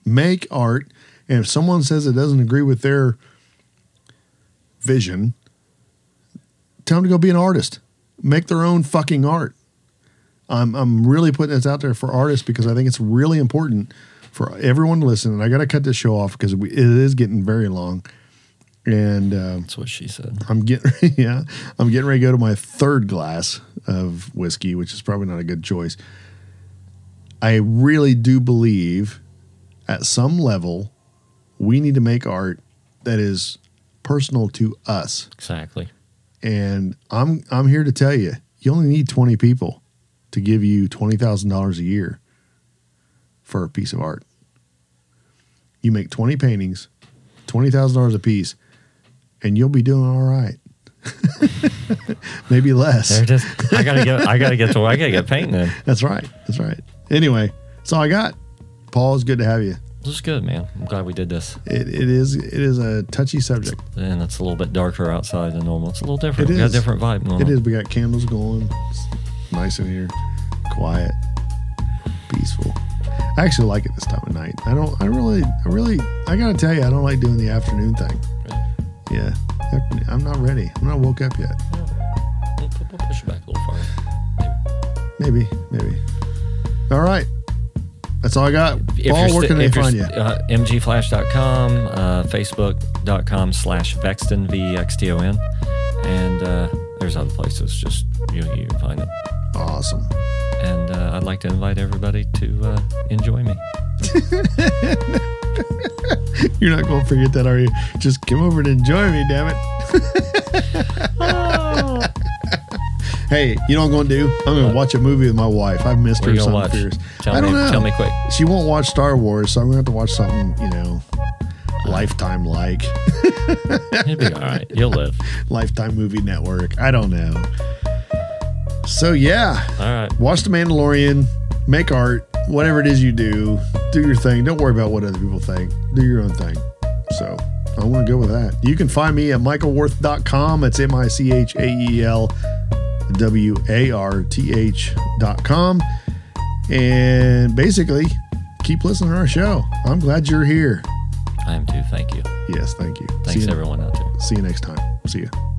Make art, and if someone says it doesn't agree with their vision, tell them to go be an artist. Make their own fucking art. I'm I'm really putting this out there for artists because I think it's really important for everyone to listen. And I got to cut this show off because it is getting very long. And um, That's what she said. I'm getting yeah, I'm getting ready to go to my third glass of whiskey, which is probably not a good choice. I really do believe at some level we need to make art that is personal to us. Exactly. And I'm I'm here to tell you, you only need 20 people to give you $20,000 a year for a piece of art. You make 20 paintings, $20,000 a piece, and you'll be doing all right. Maybe less. It is. I gotta get. I gotta get to. I gotta get painting. That's right. That's right. Anyway, that's all I got. Paul, it's good to have you. this is good, man. I'm glad we did this. It, it is it is a touchy subject. And it's a little bit darker outside than normal. It's a little different. It We got a different vibe. normal. is. We got candles going. Nice in here. Quiet. Peaceful. I actually like it this time of night. I don't I really I really I gotta tell you, I don't like doing the afternoon thing. Yeah. I'm not ready. I'm not woke up yet. We'll, we'll push it back a little farther. Maybe, maybe. All right. That's all I got. If Paul, where can they find you? Uh, mgflash.com, uh, facebook.com slash Vexton, V-E-X-T-O-N. And uh, there's other places. Just you, you can find it. Awesome. And uh, I'd like to invite everybody to uh, enjoy me. You're not going to forget that, are you? Just come over and enjoy me, damn it. hey, you know what I'm going to do? I'm going to watch a movie with my wife. I've missed What her something watch? fierce. Tell I don't me, know. tell me quick. She won't watch Star Wars, so I'm going to have to watch something, you know, Lifetime like, You'll be all right. You'll live. Lifetime Movie Network. I don't know. So, yeah, All right. watch The Mandalorian, make art, whatever it is you do, do your thing. Don't worry about what other people think. Do your own thing. So I want to go with that. You can find me at michaelwarth.com. It's M I C H A E L W A R T H dot com. And basically, keep listening to our show. I'm glad you're here. I am too. Thank you. Yes, thank you. Thanks, everyone out there. See you next time. See you.